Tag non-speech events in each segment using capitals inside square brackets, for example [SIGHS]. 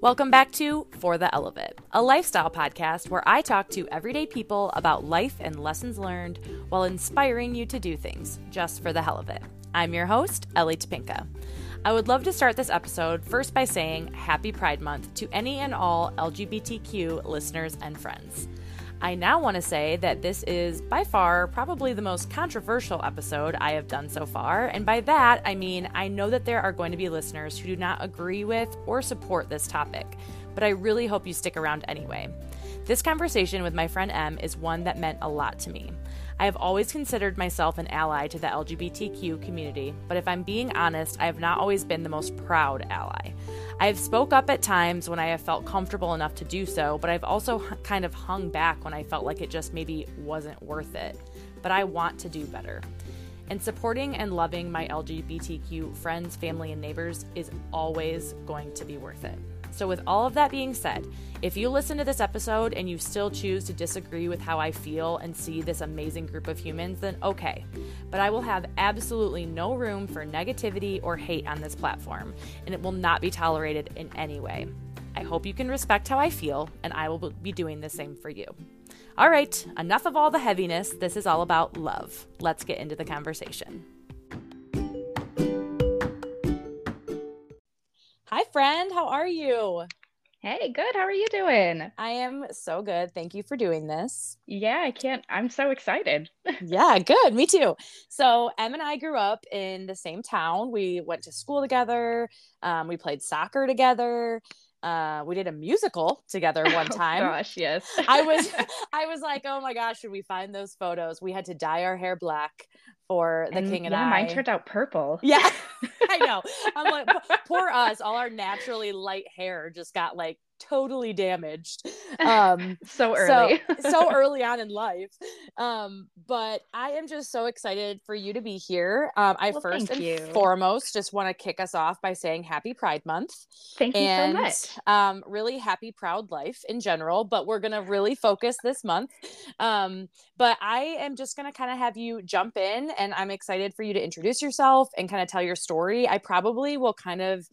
Welcome back to For the Hell of It, a lifestyle podcast where I talk to everyday people about life and lessons learned while inspiring you to do things just for the hell of it. I'm your host, Ellie Topinka. I would love to start this episode first by saying Happy Pride Month to any and all LGBTQ listeners and friends. I now want to say that this is by far probably the most controversial episode I have done so far. And by that, I mean I know that there are going to be listeners who do not agree with or support this topic, but I really hope you stick around anyway. This conversation with my friend Em is one that meant a lot to me. I have always considered myself an ally to the LGBTQ community, but if I'm being honest, I have not always been the most proud ally. I have spoke up at times when I have felt comfortable enough to do so, but I've also kind of hung back when I felt like it just maybe wasn't worth it. But I want to do better. And supporting and loving my LGBTQ friends, family, and neighbors is always going to be worth it. So, with all of that being said, if you listen to this episode and you still choose to disagree with how I feel and see this amazing group of humans, then okay. But I will have absolutely no room for negativity or hate on this platform, and it will not be tolerated in any way. I hope you can respect how I feel, and I will be doing the same for you. All right, enough of all the heaviness. This is all about love. Let's get into the conversation. Hi, friend. How are you? Hey, good. How are you doing? I am so good. Thank you for doing this. Yeah, I can't. I'm so excited. [LAUGHS] yeah, good. Me too. So, Em and I grew up in the same town. We went to school together. Um, we played soccer together. Uh, we did a musical together [LAUGHS] one time. Oh, gosh, yes. [LAUGHS] I was, [LAUGHS] I was like, oh my gosh, should we find those photos? We had to dye our hair black for the and, king and yeah, I. Mine turned out purple. Yeah, I know. I'm like, poor us. All our naturally light hair just got like totally damaged. [LAUGHS] Um so early. so, so [LAUGHS] early on in life. Um but i am just so excited for you to be here. Um i well, first and you. foremost just want to kick us off by saying happy pride month. Thank you so much. um really happy proud life in general but we're gonna really focus this month. Um but i am just gonna kind of have you jump in and i'm excited for you to introduce yourself and kind of tell your story. I probably will kind of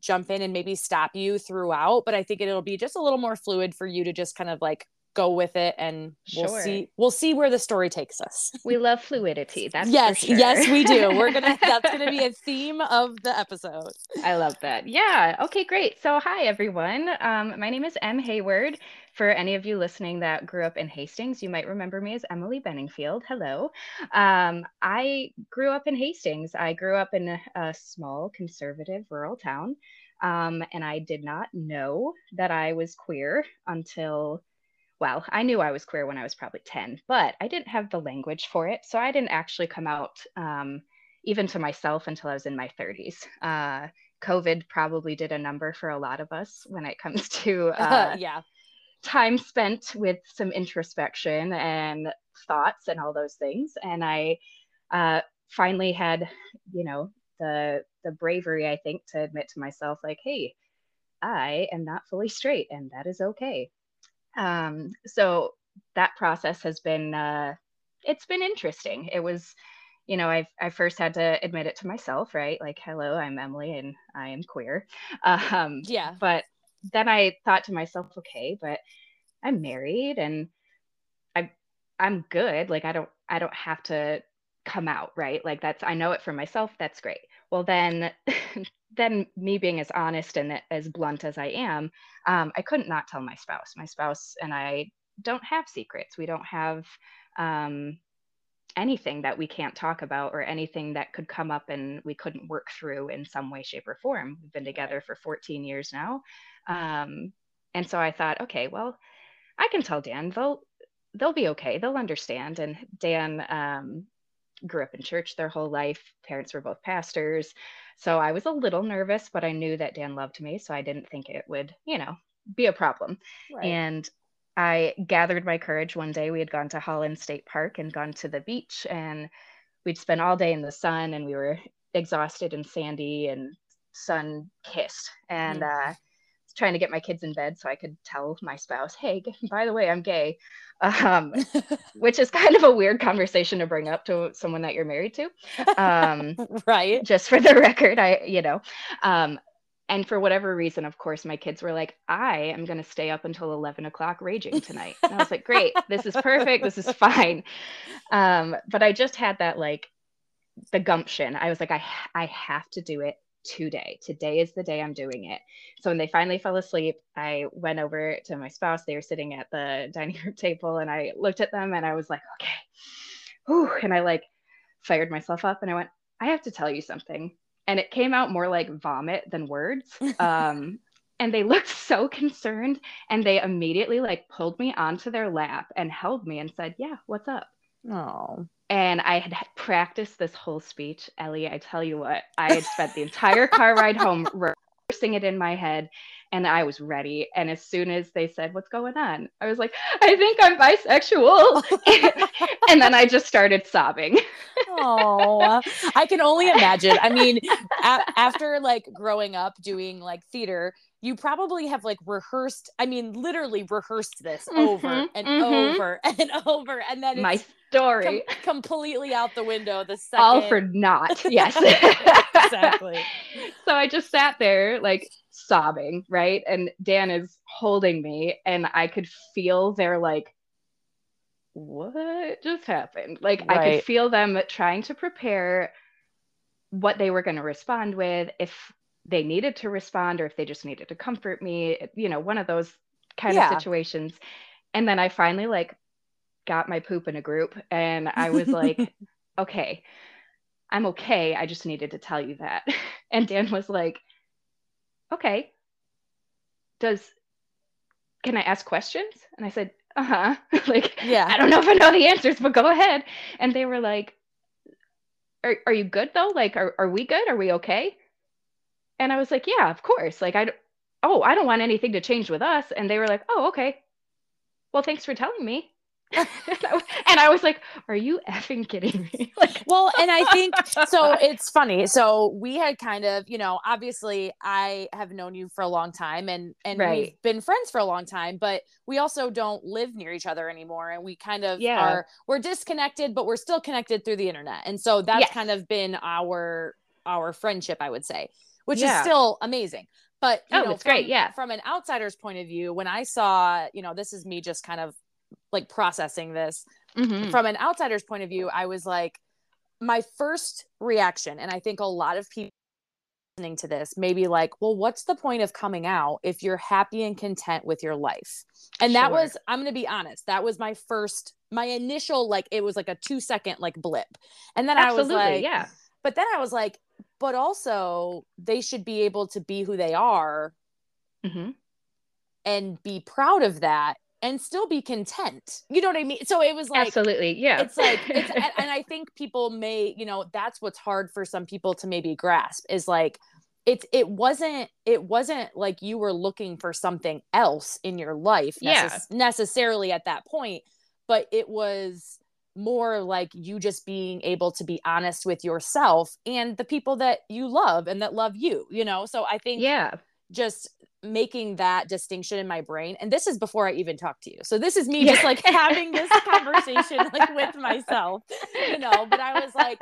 jump in and maybe stop you throughout but i think it'll be just a little more fluid for you to just kind of like go with it and we'll sure. see we'll see where the story takes us [LAUGHS] we love fluidity that's yes sure. yes we do we're gonna [LAUGHS] that's gonna be a theme of the episode i love that yeah okay great so hi everyone um, my name is Em Hayward for any of you listening that grew up in Hastings, you might remember me as Emily Benningfield. Hello. Um, I grew up in Hastings. I grew up in a, a small conservative rural town. Um, and I did not know that I was queer until, well, I knew I was queer when I was probably 10, but I didn't have the language for it. So I didn't actually come out um, even to myself until I was in my 30s. Uh, COVID probably did a number for a lot of us when it comes [LAUGHS] to [LAUGHS] uh, yeah time spent with some introspection and thoughts and all those things. And I uh, finally had, you know, the the bravery, I think, to admit to myself, like, hey, I am not fully straight, and that is okay. Um, so that process has been uh, it's been interesting. It was, you know, I I first had to admit it to myself, right? Like, hello, I'm Emily, and I am queer. [LAUGHS] Um, yeah. But then I thought to myself, okay, but I'm married and I I'm good. Like I don't I don't have to come out, right? Like that's I know it for myself, that's great. Well then [LAUGHS] then me being as honest and as blunt as I am, um, I couldn't not tell my spouse. My spouse and I don't have secrets. We don't have um, anything that we can't talk about or anything that could come up and we couldn't work through in some way, shape, or form. We've been together for 14 years now. Um, and so I thought, okay, well, I can tell Dan, they'll they'll be okay. They'll understand. And Dan um, grew up in church their whole life. Parents were both pastors. So I was a little nervous, but I knew that Dan loved me. So I didn't think it would, you know, be a problem. Right. And I gathered my courage one day. We had gone to Holland State Park and gone to the beach, and we'd spent all day in the sun, and we were exhausted and sandy and sun kissed. And mm. uh, trying to get my kids in bed so I could tell my spouse, hey, by the way, I'm gay, um, [LAUGHS] which is kind of a weird conversation to bring up to someone that you're married to. Um, [LAUGHS] right. Just for the [LAUGHS] record, I, you know, um, and for whatever reason, of course, my kids were like, I am going to stay up until 11 o'clock raging tonight. And I was like, great, this is perfect. This is fine. Um, but I just had that like the gumption. I was like, I, I have to do it today. Today is the day I'm doing it. So when they finally fell asleep, I went over to my spouse. They were sitting at the [LAUGHS] dining room table and I looked at them and I was like, okay. Whew. And I like fired myself up and I went, I have to tell you something and it came out more like vomit than words. [LAUGHS] Um, and they looked so concerned and they immediately like pulled me onto their lap and held me and said, Yeah, what's up? Oh. And I had practiced this whole speech. Ellie, I tell you what, I had spent the entire car ride home [LAUGHS] rehearsing it in my head and I was ready. And as soon as they said, What's going on? I was like, I think I'm bisexual. [LAUGHS] and then I just started sobbing. oh, I can only imagine. I mean, [LAUGHS] a- after like growing up doing like theater, you probably have like rehearsed, I mean, literally rehearsed this over mm-hmm, and mm-hmm. over [LAUGHS] and over. And then my story com- completely out the window the second. All for naught. [LAUGHS] Yes. exactly. [LAUGHS] So I just sat there like sobbing, right? And Dan is holding me, and I could feel their like, what just happened? Like, right. I could feel them trying to prepare what they were going to respond with, if they needed to respond, or if they just needed to comfort me, you know, one of those kind yeah. of situations. And then I finally like got my poop in a group, and I was like, [LAUGHS] okay. I'm okay. I just needed to tell you that. [LAUGHS] And Dan was like, okay, does, can I ask questions? And I said, uh huh. [LAUGHS] like, yeah, I don't know if I know the answers, but go ahead. And they were like, are, are you good though? Like, are, are we good? Are we okay? And I was like, yeah, of course. Like, I, oh, I don't want anything to change with us. And they were like, oh, okay. Well, thanks for telling me. [LAUGHS] and I was like, "Are you effing kidding me?" [LAUGHS] like, well, and I think [LAUGHS] so. It's funny. So we had kind of, you know, obviously, I have known you for a long time, and and right. we've been friends for a long time, but we also don't live near each other anymore, and we kind of yeah. are we're disconnected, but we're still connected through the internet, and so that's yes. kind of been our our friendship, I would say, which yeah. is still amazing. But you oh, know, it's from, great. Yeah. From an outsider's point of view, when I saw, you know, this is me just kind of like processing this mm-hmm. from an outsider's point of view i was like my first reaction and i think a lot of people listening to this maybe like well what's the point of coming out if you're happy and content with your life and sure. that was i'm going to be honest that was my first my initial like it was like a 2 second like blip and then Absolutely, i was like yeah but then i was like but also they should be able to be who they are mm-hmm. and be proud of that and still be content. You know what I mean? So it was like absolutely, yeah. It's like, it's, [LAUGHS] and, I think people may, you know, that's what's hard for some people to maybe grasp is like, it's it wasn't it wasn't like you were looking for something else in your life necess- yeah. necessarily at that point, but it was more like you just being able to be honest with yourself and the people that you love and that love you, you know. So I think yeah, just making that distinction in my brain and this is before i even talk to you. So this is me yeah. just like having this [LAUGHS] conversation like with myself you know? But i was like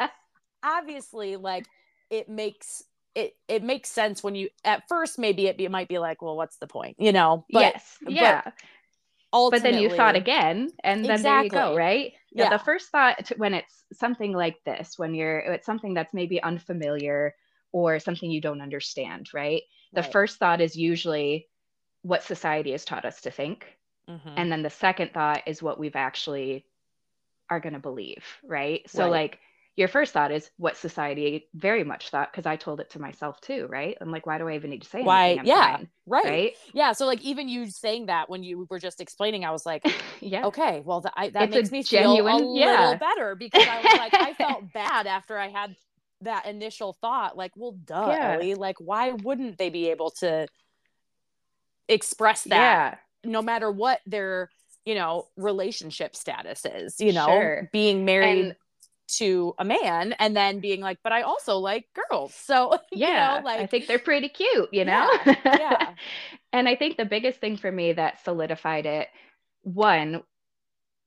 obviously like it makes it it makes sense when you at first maybe it, be, it might be like well what's the point? You know? But, yes. yeah. but, but then you thought again and then exactly. there you go right yeah. the first thought when it's something like this when you're it's something that's maybe unfamiliar or something you don't understand right the right. first thought is usually what society has taught us to think mm-hmm. and then the second thought is what we've actually are going to believe right so right. like your first thought is what society very much thought because I told it to myself too, right? I'm like, why do I even need to say why? anything? Yeah, fine, right. right. Yeah. So like even you saying that when you were just explaining, I was like, [LAUGHS] yeah, okay, well the, I, that it's makes me genuine, feel a yeah. little better because I was like, I felt [LAUGHS] bad after I had that initial thought like well duh yeah. Ellie, like why wouldn't they be able to express that yeah. no matter what their you know relationship status is you know sure. being married and, to a man and then being like but i also like girls so yeah [LAUGHS] you know, like i think they're pretty cute you know yeah, yeah. [LAUGHS] and i think the biggest thing for me that solidified it one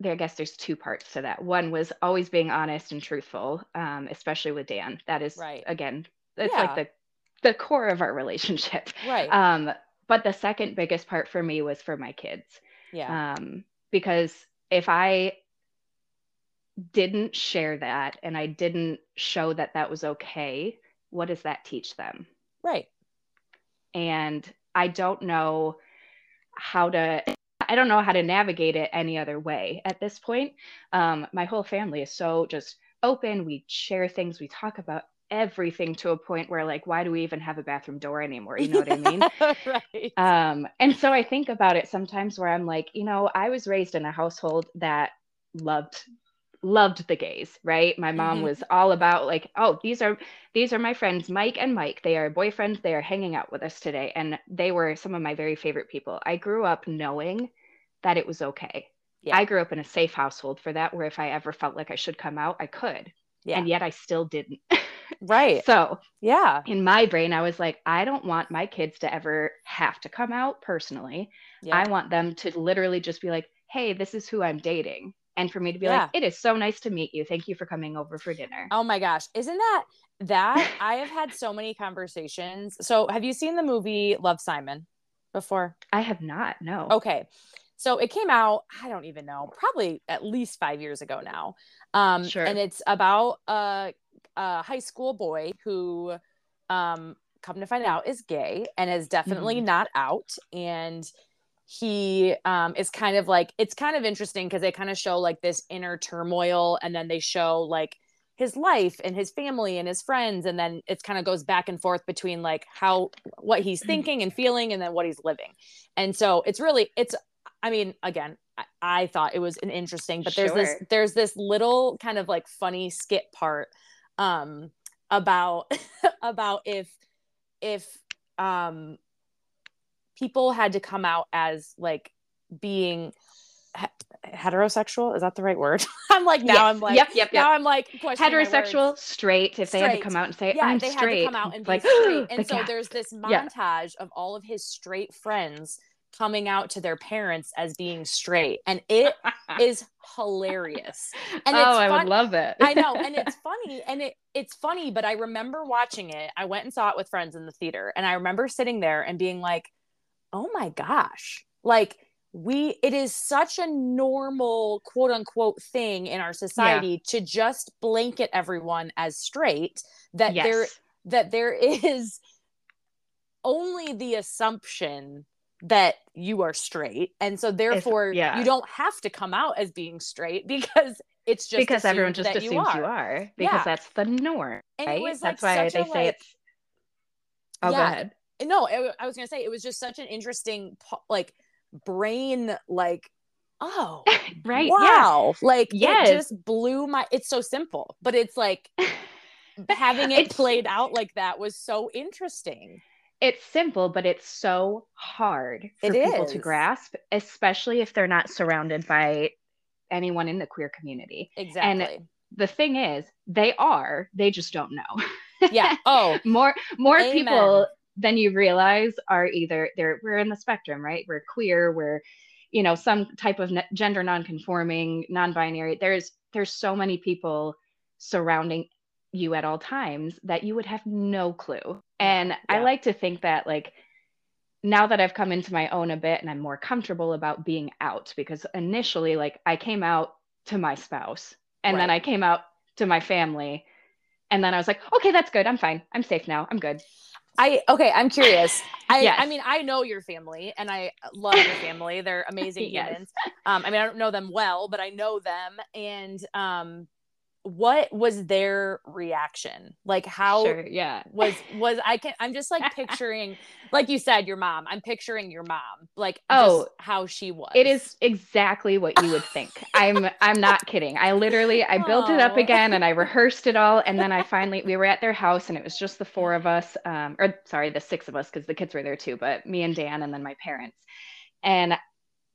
I guess there's two parts to that. One was always being honest and truthful, um, especially with Dan. That is, right. again, it's yeah. like the the core of our relationship. Right. Um, but the second biggest part for me was for my kids. yeah. Um, because if I didn't share that and I didn't show that that was okay, what does that teach them? right. And I don't know how to. I don't know how to navigate it any other way at this point. Um, my whole family is so just open. We share things. We talk about everything to a point where, like, why do we even have a bathroom door anymore? You know what I [LAUGHS] mean? right. Um, and so I think about it sometimes where I'm like, you know, I was raised in a household that loved loved the gays, right? My mom Mhm. was all about like, oh, these are these are my friends Mike and Mike. They are boyfriends. They are hanging out with us today and they were some of my very favorite people. I grew up knowing that it was okay. Yeah. I grew up in a safe household for that where if I ever felt like I should come out, I could. Yeah. And yet I still didn't. [LAUGHS] right. so, Yeah. in my brain, I was like, I don't want my kids to ever have to come out personally. Yeah. I want them to literally just be like, hey, this is who I'm dating. And for me to be Yeah. like, it is so nice to meet you. Thank you for coming over for dinner. Oh my gosh. Isn't that that I have had so many conversations. So have you seen the movie Love Simon before? I have not, no. Okay. So it came out, I don't even know, probably at least five years ago now. Um, Sure. And it's about a, a high school boy who, um, come to find out, is gay and is definitely Mhm. not out. And he um, is kind of like, it's kind of interesting because they kind of show like this inner turmoil and then they show like, his life and his family and his friends and then it kind of goes back and forth between like how what he's thinking and feeling and then what he's living. And so it's really it's i mean again i, I thought it was an interesting but there's this there's this little kind of like funny skit part um about [LAUGHS] about if if um people had to come out as like being he- heterosexual is that the right word [LAUGHS] i'm like now Yes. i'm like yep, yep, yep. now I'm like Heterosexual, straight. If they had to come out and say, Yeah, I'm they straight, had to come out and like, [GASPS] straight. the And so gap. there's this Yeah. montage of all of his straight friends coming out to their parents as being straight, and it [LAUGHS] is hilarious. And oh, I would love it. I know, [LAUGHS] and it's funny, and it it's funny, but I remember watching it. I went and saw it with friends in the theater, and I remember sitting there and being like, "Oh my gosh!" Like we, it is such a normal quote unquote thing in our society to just blanket everyone as straight that yes. there that there [LAUGHS] is only the assumption that you are straight and so therefore yeah. you don't have to come out as being straight [LAUGHS] because it's just because everyone just assumes you are, because Yeah. that's the norm, right? that's like why they a, say like- it's. Oh, go ahead. No it, i was gonna say it was just such an interesting like brain like oh [LAUGHS] Right. wow like Yes. it just blew my it's so simple but it's like [LAUGHS] having it It's- played out like that was so interesting it's simple, but it's so hard for It people to grasp, especially if they're not surrounded by anyone in the queer community. exactly and The thing is, they are, they just don't know. yeah oh [LAUGHS] more more Amen. people than you realize are either they're we're in the spectrum, right? We're queer, we're you know, some type of gender non-conforming, non-binary. There's there's so many people surrounding you at all times that you would have no clue. And I like to think that like now that I've come into my own a bit and I'm more comfortable about being out because initially like I came out to my spouse and then I came out to my family and then I was like, okay, that's good. I'm fine. I'm safe now. I'm good. I okay, I'm curious. I Yes. I mean, I know your family and I love your family. They're amazing [LAUGHS] Yes. humans. Um, I mean, I don't know them well, but I know them. And um, what was their reaction? Like, how Sure, yeah. was was I can I'm just like [LAUGHS] picturing, like you said, your mom. I'm picturing your mom, like Oh, just how she was. It is exactly what you would think. I'm I'm not kidding. I literally I built it up again and I [LAUGHS] rehearsed it all and then I finally we were at their house and it was just the four of us um or sorry, the six of us because the kids were there too, but me and Dan and then my parents. And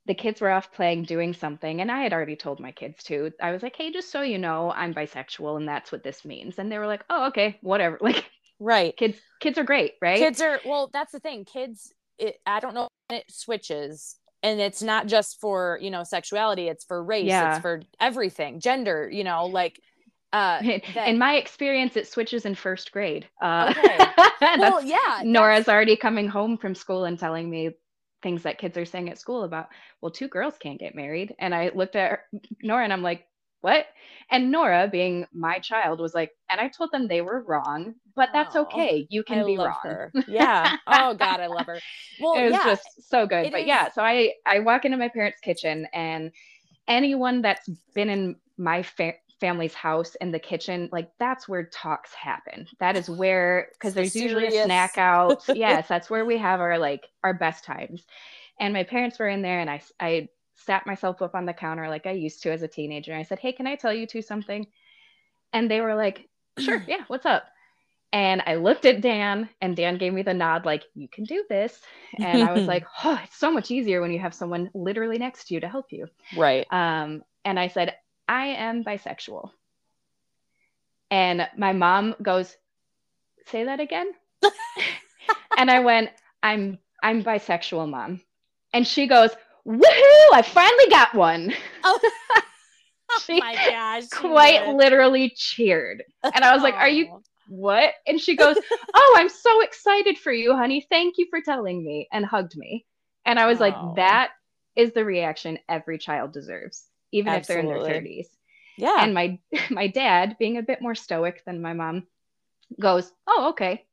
the kids were off playing doing something and I had already told my kids too. I was like, "Hey, just so you know, I'm bisexual and that's what this means." And they were like, "Oh, okay, whatever." [LAUGHS] Like right. kids kids are great, right? Kids are well. That's the thing. Kids. It, I don't know when it switches, and it's not just for you know sexuality. It's for race. Yeah. It's for everything, gender. You know, like Uh, [LAUGHS] that... In my experience, it switches in first grade. Uh, okay. [LAUGHS] well, yeah. Nora's already coming home from school and telling me things that kids are saying at school about, well, two girls can't get married. And I looked at [LAUGHS] Nora and I'm like, what? And Nora, being my child, was like, and I told them they were wrong, but that's oh, okay. You can I be wrong. Her. Yeah. Oh God, I love her. [LAUGHS] Well, it was yeah, just so good. But is... yeah, so I I walk into my parents' kitchen, and anyone that's been in my fa- family's house in the kitchen, like that's where talks happen. That is where because there's usually a snack out. [LAUGHS] yes, that's where we have our like our best times. And my parents were in there, and I I sat myself up on the counter like I used to as a teenager. and I said, Hey, can I tell you two something? And they were like, Sure, [CLEARS THROAT] yeah, what's up? And I looked at Dan, and Dan gave me the nod, like, You can do this. And I was [LAUGHS] like, Oh, it's so much easier when you have someone literally next to you to help you. Right. Um, and I said, I am bisexual. And my mom goes, Say that again. [LAUGHS] and I went, I'm I'm bisexual, mom. And she goes, woohoo, I finally got one. Oh, [LAUGHS] [LAUGHS] oh my gosh. Quite literally cheered. And I was like, Are you what? And she goes, Oh, I'm so excited for you, honey. Thank you for telling me and hugged me. And I was oh. like, That is the reaction every child deserves, even Absolutely. if they're in their 30s. Yeah. And my [LAUGHS] my dad, being a bit more stoic than my mom, goes, Oh, okay.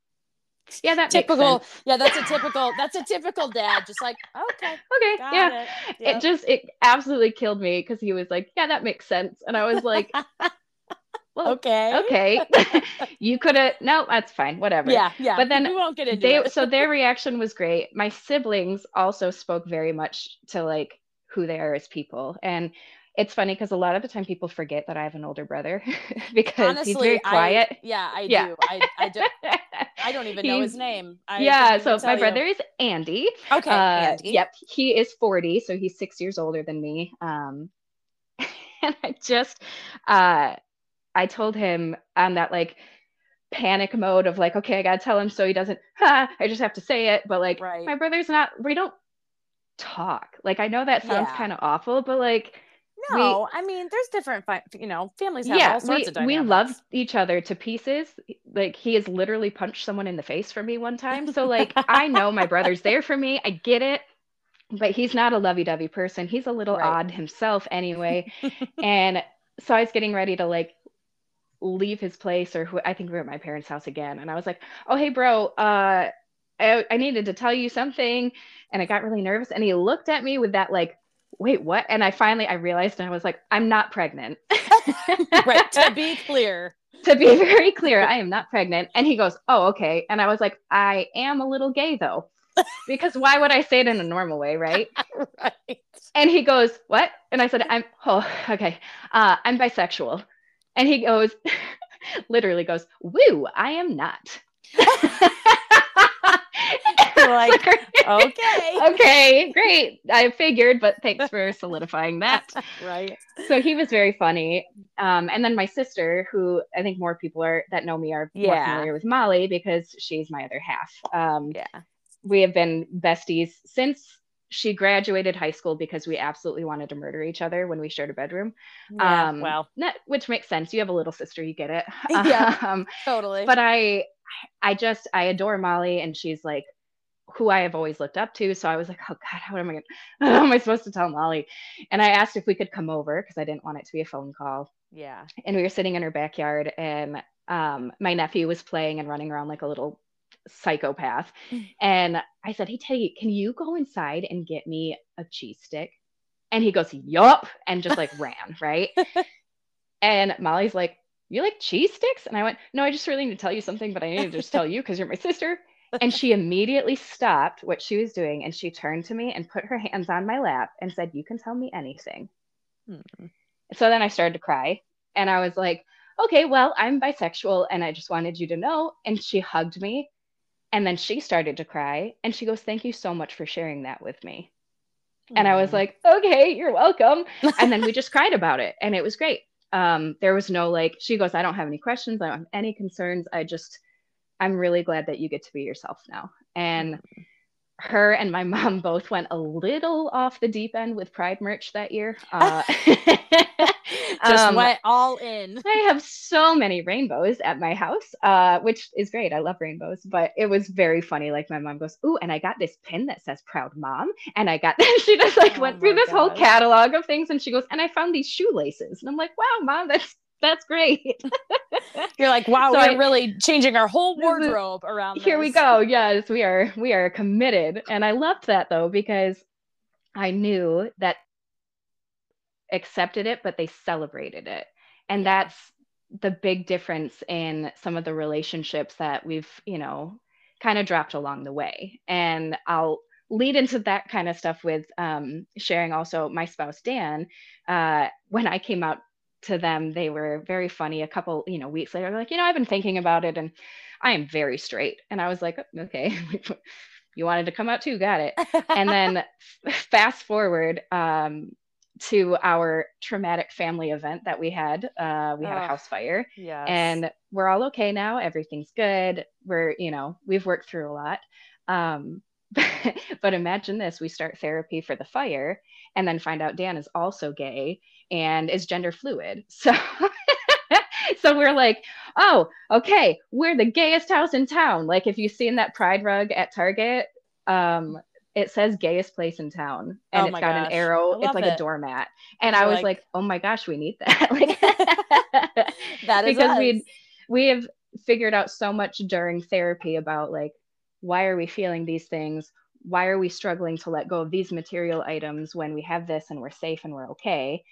Yeah, that typical. Yeah, that's a typical. That's a typical dad. Just like okay, [LAUGHS] okay, yeah. It. Yep. it just it absolutely killed me because he was like, yeah, that makes sense, and I was like. [LAUGHS] Well, okay. Okay. you could have no, that's fine. Whatever. Yeah, yeah. But then we won't get into they, it. so their reaction was great. My siblings also spoke very much to like who they are as people. And it's funny because a lot of the time people forget that I have an older brother [LAUGHS] because Honestly, he's very quiet. I, yeah, I yeah. do. I, I, do, I don't [LAUGHS] even know his name. I yeah, so my you. brother is Andy. Okay, uh, Andy. Yep, he is 40, so he's six years older than me. Um, [LAUGHS] and I just, uh, I told him on that like panic mode of like, okay, I gotta tell him so he doesn't. I just have to say it, but like, right. my brother's not. We don't talk. Like, I know that sounds yeah. kind of awful, but like no, we, I mean, there's different, you know, families have yeah, all sorts we, of dynamics. We love each other to pieces. Like he has literally punched someone in the face for me one time. So like I know my brother's there for me. I get it. But he's not a lovey-dovey person. He's a little right. odd himself anyway. [LAUGHS] and so I was getting ready to like leave his place or who I think we are at my parents' house again. And I was like, oh hey bro, uh I, I needed to tell you something. And I got really nervous. And he looked at me with that like wait, what? And I finally I realized and I was like, I'm not pregnant. [LAUGHS] right. To be clear. to be very clear, I am not pregnant. And he goes, Oh, okay. And I was like, I am a little gay though. [LAUGHS] because why would I say it in a normal way, right? [LAUGHS] right. And he goes, What? And I said, I'm oh, okay. Uh, I'm bisexual. And he goes, literally goes, Woo, I am not. [LAUGHS] like, okay. [LAUGHS] okay, great. I figured, but thanks for solidifying that. [LAUGHS] right. So he was very funny. Um, and then my sister, who I think more people are that know me are yeah. more familiar with Molly because she's my other half. Um, yeah. We have been besties since she graduated high school because we absolutely wanted to murder each other when we shared a bedroom. Yeah, um, well, not, which makes sense. You have a little sister, you get it. Yeah, um, totally. But I, I just I adore Molly, and she's like who I have always looked up to. So I was like, oh God, how am I going [LAUGHS] how am I supposed to tell Molly? And I asked if we could come over because I didn't want it to be a phone call. Yeah. And we were sitting in her backyard and um, my nephew was playing and running around like a little psychopath. [LAUGHS] and I said, hey, Teddy, can you go inside and get me a cheese stick? And he goes, yup. And just like ran, [LAUGHS] right? and Molly's like, you like cheese sticks? And I went, no, I just really need to tell you something, but I need to just tell you because you're my sister and she immediately stopped what she was doing and she turned to me and put her hands on my lap and said, You can tell me anything. Hmm. So then I started to cry and I was like, Okay, well, I'm bisexual and I just wanted you to know. And she hugged me and then she started to cry and she goes, Thank you so much for sharing that with me. And I was like, Okay, you're welcome. and then we just cried about it and it was great. Um, there was no like, she goes, I don't have any questions. I don't have any concerns. I just, I'm really glad that you get to be yourself now. And her and my [LAUGHS] mom both went a little off the deep end with Pride merch that year. [LAUGHS] Uh, [LAUGHS] Just um, went all in. I have so many rainbows at my house, uh, which is great. I love rainbows, but it was very funny. Like my mom goes, "Ooh, and I got this pin that says "Proud Mom," and I got this. she just like oh went through this gosh. whole catalog of things, and she goes, "And I found these shoelaces," and I'm like, "Wow, mom, that's that's great. [LAUGHS] You're like, wow, so we're I, really changing our whole wardrobe around. Here we go. Yes, we are. We are committed, and I loved that though because I knew that accepted it, but they celebrated it, and that's the big difference in some of the relationships that we've, you know, kind of dropped along the way. And I'll lead into that kind of stuff with um, sharing also my spouse Dan. Uh, when I came out to them they were very funny. A couple you know weeks later like you know i've been thinking about it and i am very straight. And i was like oh, okay. [LAUGHS] You wanted to come out too got it. And then [LAUGHS] fast forward um, to our traumatic family event that we had uh, we had oh, a house fire yes. and we're all okay now everything's good we're you know we've worked through a lot um, [LAUGHS] but imagine this we start therapy for the fire and then find out dan is also gay and is gender fluid. [LAUGHS] So so we're like, oh, okay, we're the gayest house in town. Like if you've seen that pride rug at Target, um, it says gayest place in town and oh it's got gosh. an arrow. It's like it. a doormat. And I was like, like, oh my gosh, we need that. [LAUGHS] like [LAUGHS] that is because we we have figured out so much during therapy about like why are we feeling these things? Why are we struggling to let go of these material items when we have this and we're safe and we're okay?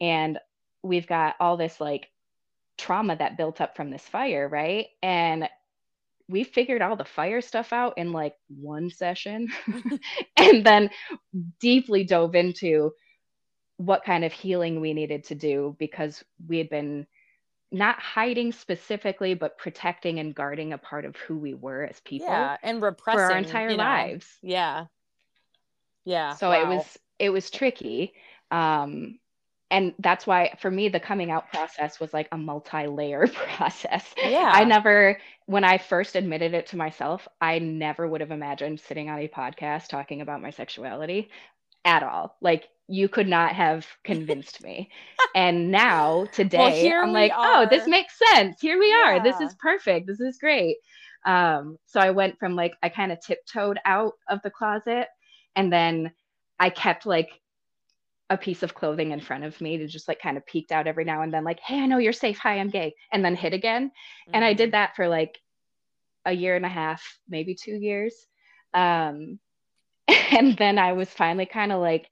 And we've got all this like trauma that built up from this fire right? And we figured all the fire stuff out in like one session [LAUGHS] [LAUGHS] and then deeply dove into what kind of healing we needed to do because we had been not hiding specifically but protecting and guarding a part of who we were as people yeah and repressing for our entire lives. Yeah. Yeah so wow. it was it was tricky um and that's why for me the coming out process was like a multi-layer [LAUGHS] process. Yeah. I never when i first admitted it to myself i never would have imagined sitting on a podcast talking about my sexuality at all. Like you could not have [LAUGHS] convinced me. And now today well, i'm like are. oh this makes sense. Here we are. This is perfect. This is great. Um so i went from like i kind of tiptoed out of the closet and then i kept like a piece of clothing in front of me to just like kind of peeked out every now and then, like, hey, I know you're safe. Hi, I'm gay. And then hit again. Mm-hmm. And I did mm-hmm. that for like a year and a half, maybe two years. Um, [LAUGHS] and then I was finally kind of like,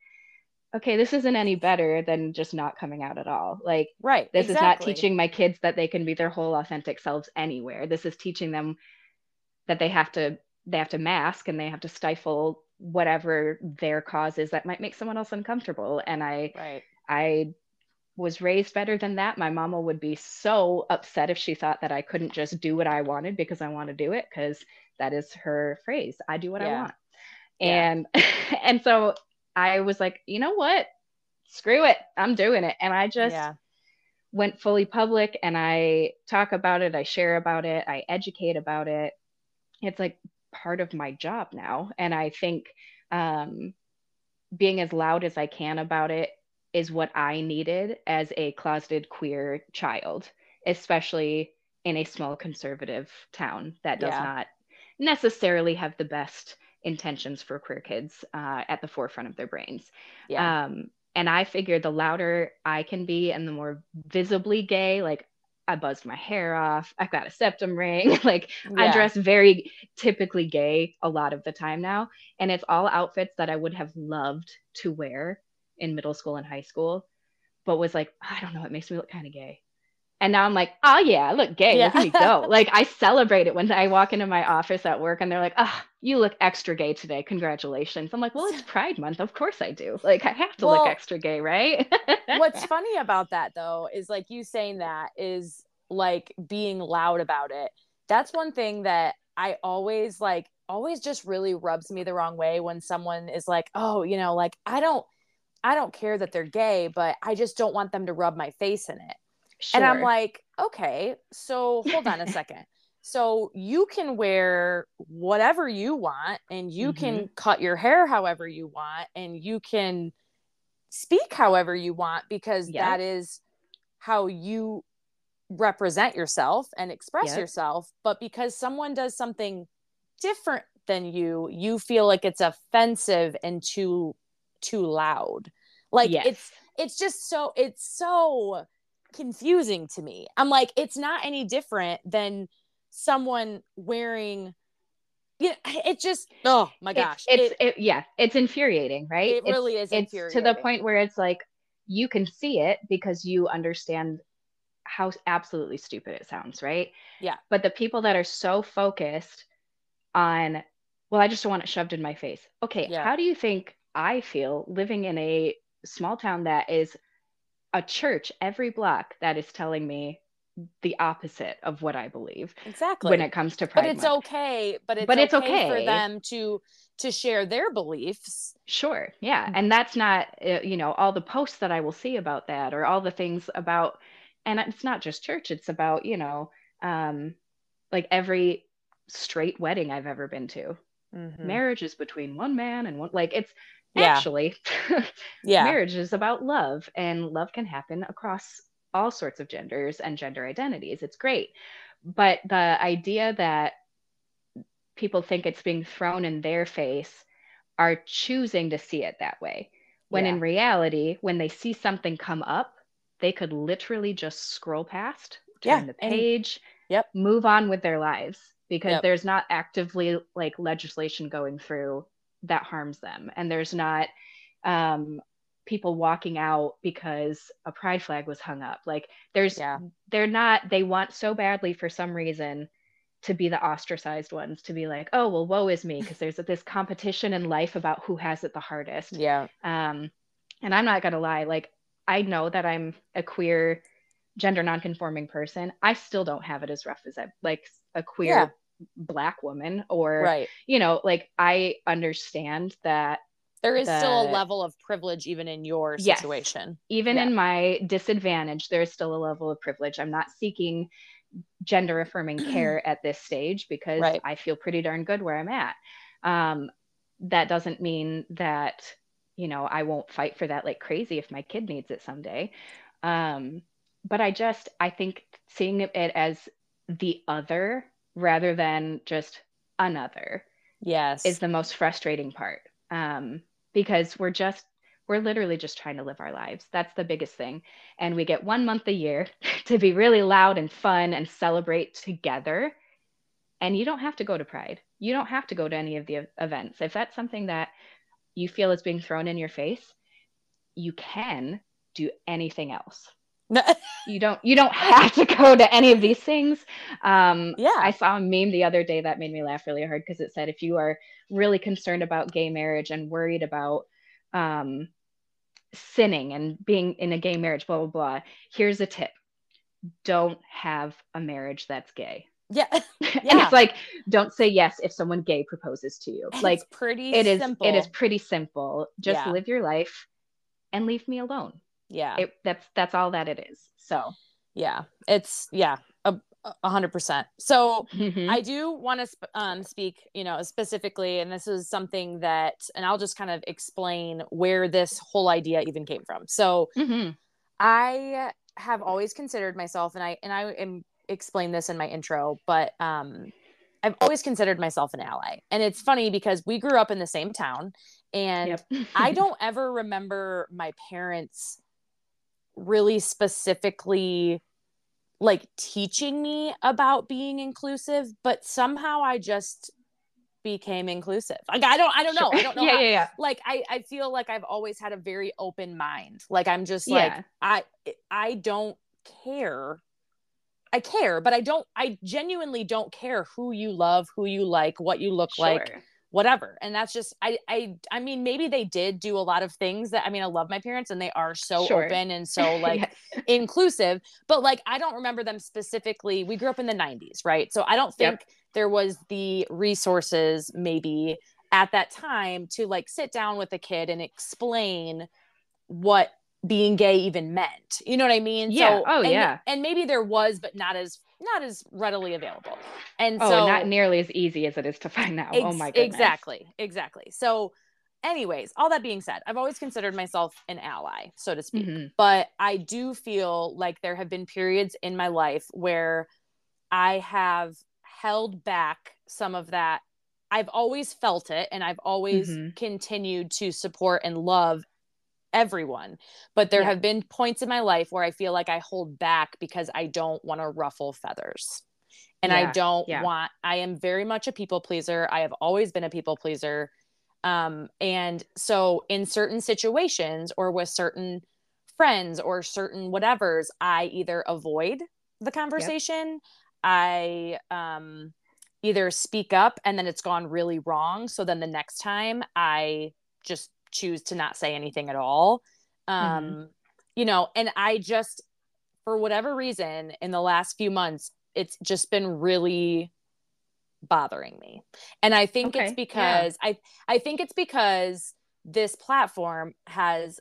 okay, this isn't any better than just not coming out at all. Like, right. This exactly. is not teaching my kids that they can be their whole authentic selves anywhere. This is teaching them that they have to they have to mask and they have to stifle whatever their cause is that might make someone else uncomfortable and i right. i was raised better than that my mama would be so upset if she thought that i couldn't just do what i wanted because i want to do it because that is her phrase i do what yeah. i want yeah. and [LAUGHS] and so i was like you know what screw it i'm doing it and i just yeah. went fully public and i talk about it i share about it i educate about it it's like part of my job now. And I think um, being as loud as I can about it is what I needed as a closeted queer child, especially in a small conservative town that does yeah. not necessarily have the best intentions for queer kids uh, at the forefront of their brains. Yeah. Um, and I figured the louder I can be and the more visibly gay, like I buzzed my hair off. I've got a septum ring. [LAUGHS] like yeah. I dress very typically gay a lot of the time now. And it's all outfits that I would have loved to wear in middle school and high school, but was like, I don't know, it makes me look kind of gay. And now I'm like, oh yeah, I look gay. Yeah. Look at me go. [LAUGHS] like I celebrate it when I walk into my office at work and they're like, oh, you look extra gay today. Congratulations. I'm like, well, it's Pride Month. Of course I do. Like I have to well, look extra gay, right? [LAUGHS] what's funny about that though is like you saying that is like being loud about it. That's one thing that I always like always just really rubs me the wrong way when someone is like, "Oh, you know, like I don't I don't care that they're gay, but I just don't want them to rub my face in it." Sure. And I'm like, okay, so hold on a [LAUGHS] second. So you can wear whatever you want and you Mm-hmm. can cut your hair however you want and you can speak however you want because Yep. that is how you represent yourself and express Yep. yourself. But because someone does something different than you, you feel like it's offensive and too too loud. Like yes. it's it's just so it's so confusing to me. I'm like, it's not any different than someone wearing yeah, [SIGHS] it just oh my gosh. It's, it, it's it, yeah, it's infuriating, right? it It's- really is it's to the point where it's like you can see it because you understand how absolutely stupid it sounds, right? Yeah. But the people that are so focused on, well, I just don't want it shoved in my face. Okay, Yeah. how do you think I feel living in a small town that is a church every block that is telling me the opposite of what I believe Exactly. when it comes to but it's Month? okay. But it's But it's okay, for them to to share their beliefs. Sure. Yeah. Mm. And that's not, uh, you know, all the posts that I will see about that or all the things about, and it's not just church, it's about, you know, um, like every straight wedding I've ever been to. Marriage is between one man and one, like it's Mm-hmm. Yeah. actually, [LAUGHS] Yeah. marriage is about love and love can happen across all sorts of genders and gender identities. It's great. But the idea that people think it's being thrown in their face are choosing to see it that way. When Yeah. in reality, when they see something come up, they could literally just scroll past, turn Yeah, the and- page, Yep. move on with their lives because Yep. there's not actively like legislation going through that harms them. And there's not um, people walking out because a pride flag was hung up. Like there's Yeah. they're not they want so badly for some reason to be the ostracized ones to be like oh well woe is me because there's this competition in life about who has it the hardest Yeah. um and i'm not gonna lie like i know that i'm a queer gender nonconforming person i still don't have it as rough as i like a queer Yeah. Black woman or Right. you know like i understand that There is still a level of privilege even in your Yes. situation. even Yeah. in my disadvantage, there's still a level of privilege. I'm not seeking gender affirming [CLEARS THROAT] care at this stage because Right. I feel pretty darn good where I'm at. Um, that doesn't mean that, you know, I won't fight for that like crazy if my kid needs it someday. Um, but I just, I think seeing it as the other rather than just another Yes. is the most frustrating part. Um, because we're just we're literally just trying to live our lives. That's the biggest thing. And we get one month a year [LAUGHS] to be really loud and fun and celebrate together. And you don't have to go to pride. You don't have to go to any of the events. If that's something that you feel is being thrown in your face you can do anything else [LAUGHS] you don't you don't have to go to any of these things um Yeah. i saw a meme the other day that made me laugh really hard because it said if you are really concerned about gay marriage and worried about um sinning and being in a gay marriage blah blah blah here's a tip don't have a marriage that's gay yeah. [LAUGHS] and Yeah. it's like don't say yes if someone gay proposes to you like it's pretty it is simple. it is pretty simple just Yeah. live your life and leave me alone yeah. it, that's that's all that it is so yeah. It's yeah. A hundred percent. So mhm. I do want to sp- um, speak, you know, specifically, and this is something that, and I'll just kind of explain where this whole idea even came from. So Mhm. I have always considered myself, and I and I am explain this in my intro, but um, I've always considered myself an ally, and it's funny because we grew up in the same town, and Yep. [LAUGHS] I don't ever remember my parents really specifically like teaching me about being inclusive, but somehow I just became inclusive. Like I don't I don't know. I don't know. [LAUGHS] yeah, how- yeah, yeah. Like I I feel like I've always had a very open mind. Like I'm just Yeah. like I I don't care. I care, but I don't I genuinely don't care who you love, who you like, what you look like, Sure. Whatever and that's just i i i mean maybe they did do a lot of things that i mean i love my parents and they are so Sure. open and [LAUGHS] so like Yes. inclusive but like i don't remember them specifically we grew up in the 90s right so i don't Yep. think there was the resources maybe at that time to like sit down with a kid and explain what being gay even meant you know what i mean Yeah. so Oh, and- yeah. and maybe there was but not as not as readily available. And oh, so not nearly as easy as it is to find now. oh my goodness. Exactly. Exactly. So anyways, all that being said, I've always considered myself an ally, so to speak. Mhm. But I do feel like there have been periods in my life where I have held back some of that. I've always felt it and I've always Mhm. continued to support and love everyone. But there Yeah. have been points in my life where I feel like I hold back because I don't want to ruffle feathers. And I don't yeah. want, I am very much a people pleaser. I have always been a people pleaser. Um, and so in certain situations or with certain friends or certain whatevers, I either avoid the conversation, I um either speak up and then it's gone really wrong. So then the next time I just choose to not say anything at all. Um, Mm-hmm. you know, and I just for whatever reason in the last few months, it's just been really bothering me. And I think Okay, it's yeah. because I I think it's because this platform has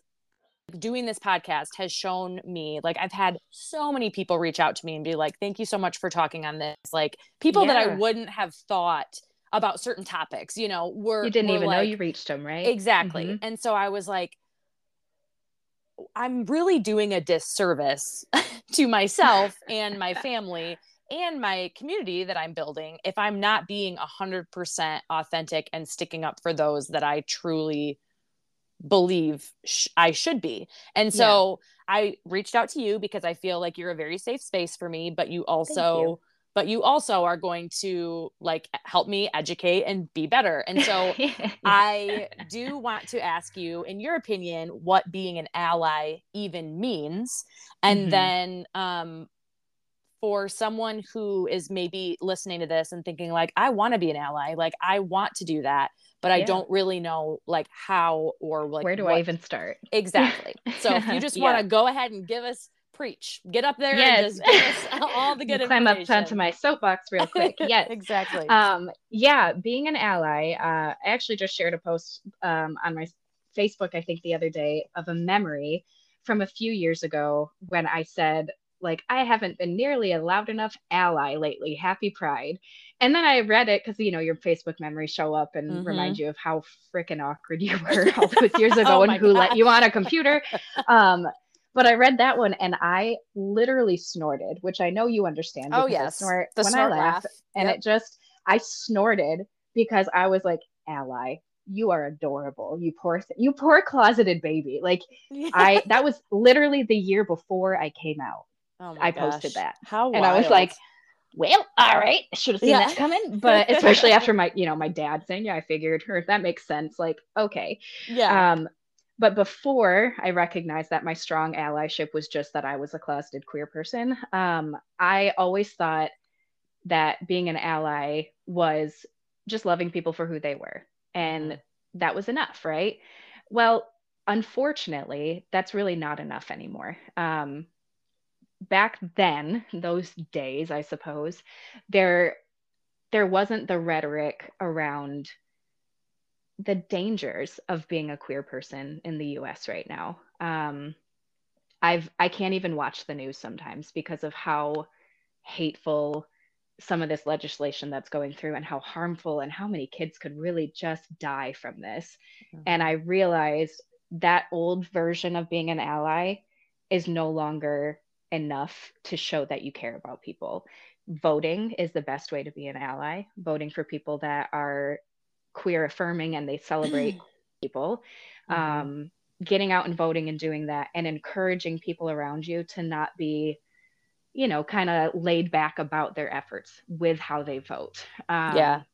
doing this podcast has shown me like I've had so many people reach out to me and be like thank you so much for talking on this like people that I wouldn't have thought about certain topics you know were You didn't were even know you reached them, right? Exactly. Mhm. And so I was like, I'm really doing a disservice [LAUGHS] to myself [LAUGHS] and my family and my community that I'm building if I'm not being 100% authentic and sticking up for those that I truly believe sh- I should be. And so I reached out to you because I feel like you're a very safe space for me, but you also you. But you also are going to like help me educate and be better. And so [LAUGHS] I do want to ask you, in your opinion, what being an ally even means. And Mhm. then um, for someone who is maybe listening to this and thinking, like, I want to be an ally, like, I want to do that, but I don't really know, like, how or like, Where do what- I even start? Exactly. So if you [LAUGHS] just want to go ahead and give us preach, get up there Yes. and just [LAUGHS] all the good climb up onto my soapbox real [LAUGHS] quick. Yes. exactly. um yeah being an ally uh i actually just shared a post um on my facebook i think the other day of a memory from a few years ago when i said like i haven't been nearly a loud enough ally lately happy pride and then i read it because you know your facebook memories show up and Mhm. remind you of how freaking awkward [LAUGHS] you were all those years ago Oh and who let you on a computer um but I read that one and I literally snorted, which I know you understand. oh I yes, snort the when snort I laugh, laugh. and Yep. it just I snorted because I was like, "Ally, you are adorable. You poor, th- you poor closeted baby." Like [LAUGHS] I, that was literally the year before I came out, Oh my I posted gosh. that. How and I was like, "Well, all right, should have seen Yeah. that coming." But [LAUGHS] especially after my, you know, my dad saying, "Yeah, I figured her that makes sense." Like, okay, yeah, um, but before I recognized that my strong allyship was just that I was a closeted queer person, um, I always thought that being an ally was just loving people for who they were. And Mhm. that was enough, right? Well, unfortunately, that's really not enough anymore. Um, back then, those days, I suppose, there there wasn't the rhetoric around the dangers of being a queer person in the US right now. Um, I've I can't even watch the news sometimes because of how hateful some of this legislation that's going through and how harmful and how many kids could really just die from this. And I realized that old version of being an ally is no longer enough to show that you care about people. Voting is the best way to be an ally, voting for people that are queer affirming and they celebrate people. Mhm. Um, getting out and voting and doing that and encouraging people around you to not be, you know, kind of laid back about their efforts with how they vote. Um, Yeah.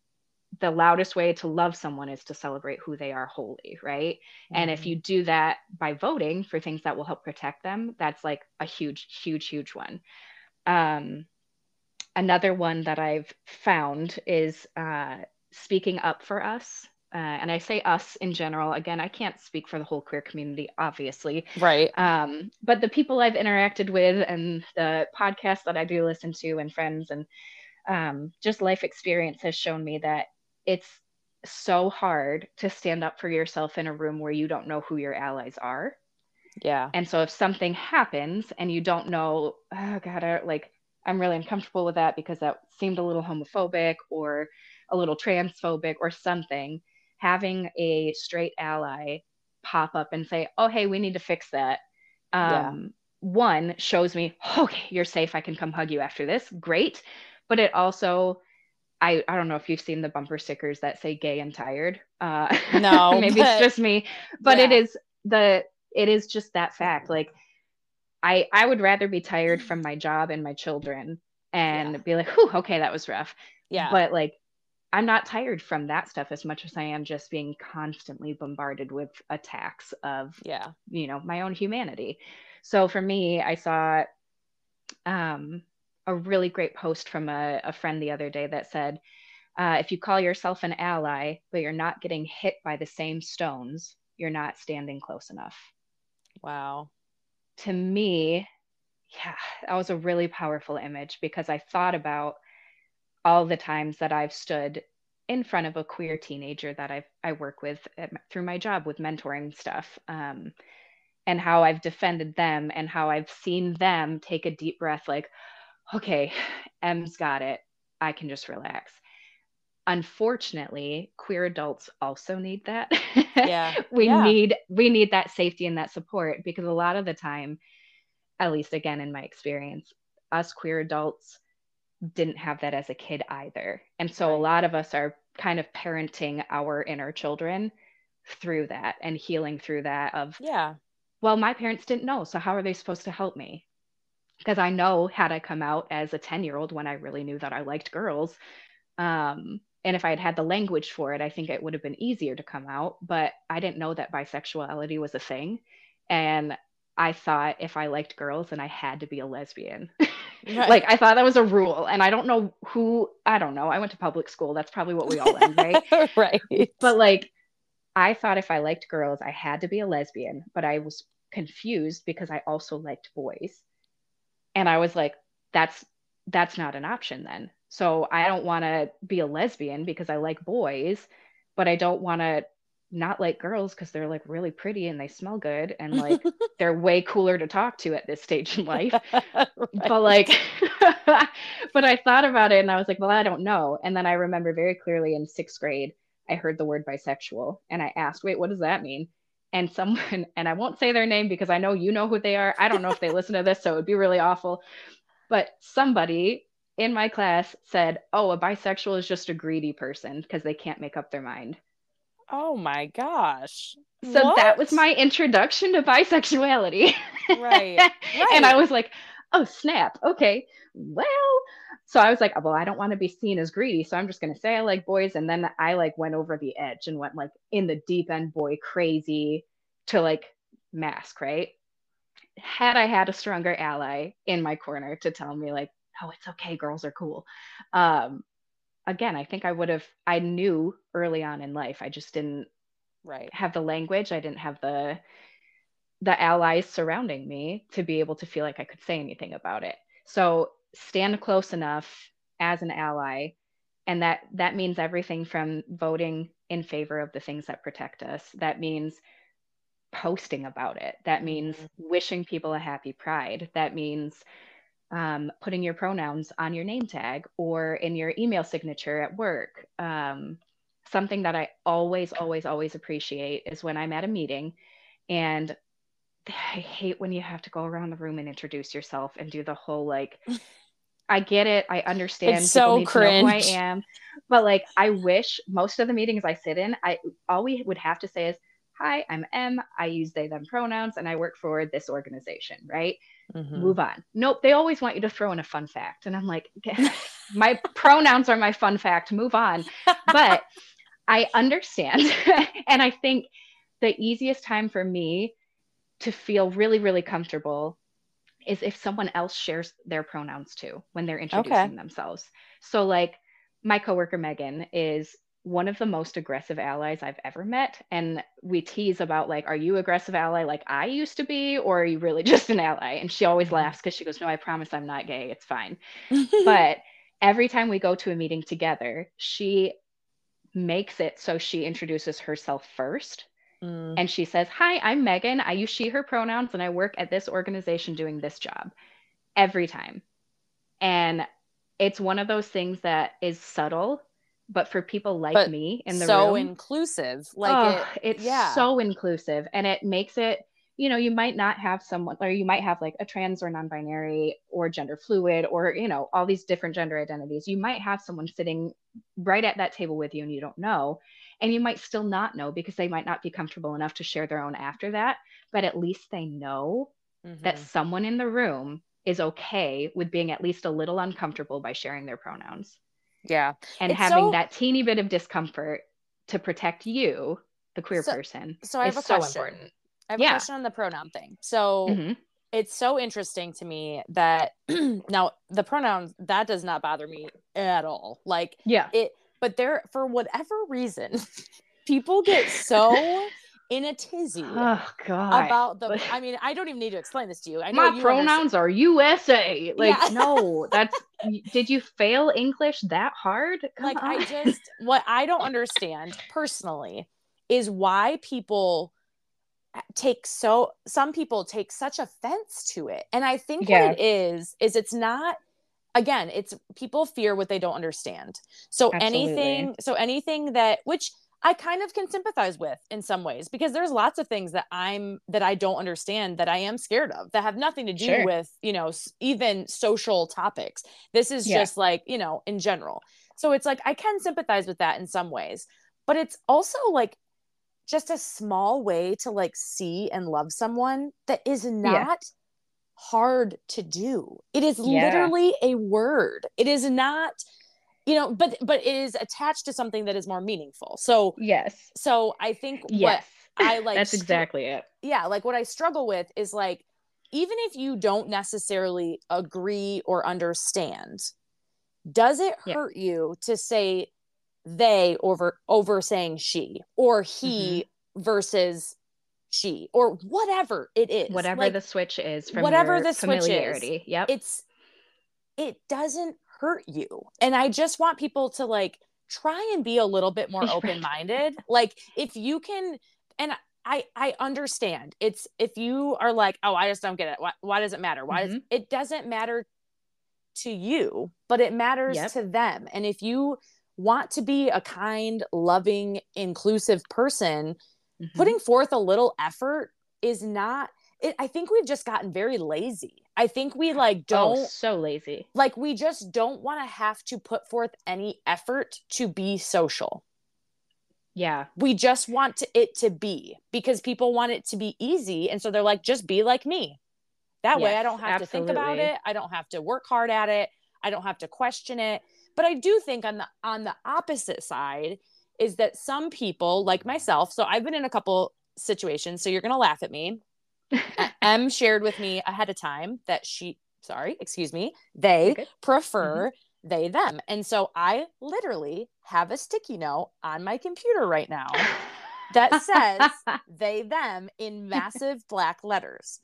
The loudest way to love someone is to celebrate who they are wholly, right? And if Mhm. you do that by voting for things that will help protect them, that's like a huge, huge, huge one. Um, another one that I've found is uh, speaking up for us. Uh, and I say us in general. Again, I can't speak for the whole queer community, obviously. right. Um, but the people I've interacted with and the podcasts that I do listen to and friends and um, just life experience has shown me that it's so hard to stand up for yourself in a room where you don't know who your allies are. Yeah. And so if something happens and you don't know, oh God, I, like I'm really uncomfortable with that because that seemed a little homophobic or a little transphobic or something. Having a straight ally pop up and say, oh, hey, we need to fix that. Um, yeah. One shows me, okay, you're safe. I can come hug you after this. Great. But it also, I, I don't know if you've seen the bumper stickers that say gay and tired. Uh, no, [LAUGHS] maybe but, it's just me, but yeah. it is the, it is just that fact. Like, I, I would rather be tired from my job and my children and yeah. be like, Whew, okay, that was rough. Yeah. But like I'm not tired from that stuff as much as I am just being constantly bombarded with attacks of, yeah, you know, my own humanity. So for me, I saw um, a really great post from a, a friend the other day that said, uh, if you call yourself an ally, but you're not getting hit by the same stones, you're not standing close enough. Wow. To me, yeah, that was a really powerful image because I thought about all the times that I've stood in front of a queer teenager that I've, I work with at, through my job with mentoring stuff, um, and how I've defended them and how I've seen them take a deep breath, like, okay, [SIGHS] Em's got it. I can just relax. Unfortunately, queer adults also need that. [LAUGHS] Yeah. we yeah. need we need that safety and that support because a lot of the time, at least again in my experience, us queer adults didn't have that as a kid either. And so a lot of us are kind of parenting our inner children through that and healing through that of yeah. Well my parents didn't know so how are they supposed to help me? Because i know had i come out as a 10 year old when i really knew that i liked girls um, and if i had had the language for it i think it would have been easier to come out but i didn't know that bisexuality was a thing. And i thought if i liked girls then i had to be a lesbian [LAUGHS] Right. Like I thought that was a rule, and I don't know who. I don't know. I went to public school. That's probably what we all learned, right? [LAUGHS] right. But like, I thought if I liked girls, I had to be a lesbian. But I was confused because I also liked boys, and I was like, that's that's not an option then. So I don't want to be a lesbian because I like boys, but I don't want to not like girls because they're like really pretty and they smell good and like [LAUGHS] they're way cooler to talk to at this stage in life. [LAUGHS] right. But like, [LAUGHS] but I thought about it and I was like, well, I don't know. And then I remember very clearly in sixth grade, I heard the word bisexual and I asked, wait, what does that mean? And someone, and I won't say their name because I know you know who they are. I don't know if they listen to this, so it would be really awful. But somebody in my class said, oh, a bisexual is just a greedy person because they can't make up their mind. Oh my gosh. So what? that was my introduction to bisexuality. Right. right. [LAUGHS] and I was like, oh, snap. Okay. Well, so I was like, well, I don't want to be seen as greedy. So I'm just going to say I like boys. And then I like went over the edge and went like in the deep end boy crazy to like mask, right? Had I had a stronger ally in my corner to tell me, like, oh, it's okay, girls are cool. Um, again, I think I would have, I knew early on in life, I just didn't right have the language. I didn't have the, the allies surrounding me to be able to feel like I could say anything about it. So stand close enough as an ally. And that, that means everything from voting in favor of the things that protect us. That means posting about it. That means mm-hmm. wishing people a happy pride. That means um, putting your pronouns on your name tag or in your email signature at work. Um, something that I always, always, always appreciate is when I'm at a meeting and I hate when you have to go around the room and introduce yourself and do the whole like, I get it. I understand. It's so cringe. who I am, but like, I wish most of the meetings I sit in, I all we would have to say is, "Hi, I'm Em. I use they them pronouns, and I work for this organization." Right? Mm-hmm. move on. Nope, they always want you to throw in a fun fact. And I'm like, [LAUGHS] my pronouns are my fun fact, move on. But [LAUGHS] I understand. [LAUGHS] and I think the easiest time for me to feel really, really comfortable is if someone else shares their pronouns too when they're introducing okay. themselves. So, like, my coworker Megan is one of the most aggressive allies I've ever met. And we tease about like, are you aggressive ally like I used to be, or are you really [LAUGHS] just an ally? And she always mm-hmm. laughs because she goes, No, I promise I'm not gay. It's fine. [LAUGHS] but every time we go to a meeting together, she makes it so she introduces herself first. Mm. And she says, Hi, I'm Megan. I use she, her pronouns, and I work at this organization doing this job every time. And it's one of those things that is subtle, but for people like But me in the room so room, inclusive. Like oh, it, it's yeah. so inclusive and it makes it you know you might not have someone or you might have like a trans or non-binary or gender fluid or you know all these different gender identities you might have someone sitting right at that table with you and you don't know and you might still not know because they might not be comfortable enough to share their own after that but at least they know that Mhm. someone in the room is okay with being at least a little uncomfortable by sharing their pronouns yeah. and It's having so- that teeny bit of discomfort to protect you the queer So- person so I have a so question. important I have Yeah. a question on the pronoun thing. So Mhm. it's so interesting to me that [CLEARS THROAT] now the pronouns that does not bother me at all. Like yeah it, but there for whatever reason, [LAUGHS] people get so in a tizzy oh god about the. I mean, I don't even need to explain this to you. I know my you understand- pronouns are usa like Yeah. no [LAUGHS] that's did you fail english that hard Come like I just what I don't understand personally is why people uh, take so some people take such offense to it. And I think Yeah. what it is is it's not again, it's people fear what they don't understand. So Absolutely. anything so anything that which I kind of can sympathize with in some ways because there's lots of things that I'm that I don't understand that I am scared of that have nothing to do Sure. with, you know, even social topics. This is Yeah. just like, you know, in general. So it's like I can sympathize with that in some ways, but it's also like just a small way to like see and love someone that is not hard to do. It is Yeah. literally a word. It is not you know, but but it is attached to something that is more meaningful. So yes so I think yes what [CLEARS THROAT] I like that's exactly it yeah, like what I struggle with is like even if you don't necessarily agree or understand, does it Yeah. hurt you to say they over over saying she or he Mm-hmm. versus she or whatever it is. whatever Like, the switch is from whatever the switch is, yep it's it doesn't hurt you. And I just want people to like try and be a little bit more [LAUGHS] open-minded. Like if you can and I I understand. It's if you are like, "Oh, I just don't get it. Why, why does it matter? Why does Mhm. it doesn't matter to you, but it matters Yep. to them. And if you want to be a kind, loving, inclusive person, Mhm. putting forth a little effort is not it, I think we've just gotten very lazy. I think we like oh, don't oh so lazy. like we just don't want to have to put forth any effort to be social. Yeah. We just want to, it to be because people want it to be easy. And so they're like just be like me. That way i don't have to think about it. I don't have to work hard at it. I don't have to question it. But i do think on the on the opposite side is that some people like myself so i've been in a couple situations so you're going to laugh at me Em shared with me ahead of time that she, sorry, excuse me, they good. prefer mm-hmm. they, them. And so I literally have a sticky note on my computer right now that says [LAUGHS] they, them in massive black letters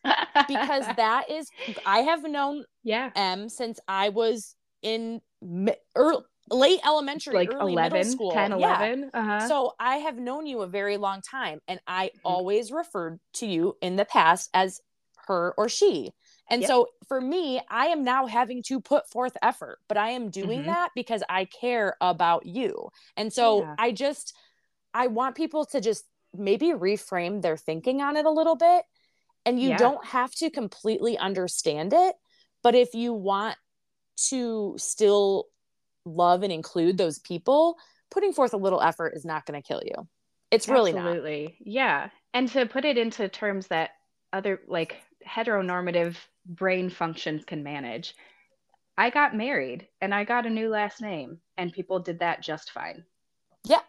because [LAUGHS] that is, I have known yeah Em since I was in early, late elementary, like early 11 middle school. 10 Yeah. 11 uh-huh So I have known you a very long time, and I Mm-hmm. always referred to you in the past as her or she. And Yep. so for me, I am now having to put forth effort, but I am doing Mhm. that because I care about you. And so Yeah. I just, I want people to just maybe reframe their thinking on it a little bit. And you Yeah. don't have to completely understand it. But if you want to still love and include those people, putting forth a little effort is not going to kill you. It's really not. Absolutely. Yeah. And to put it into terms that other like heteronormative brain functions can manage, I got married and I got a new last name, and people did that just fine. Right?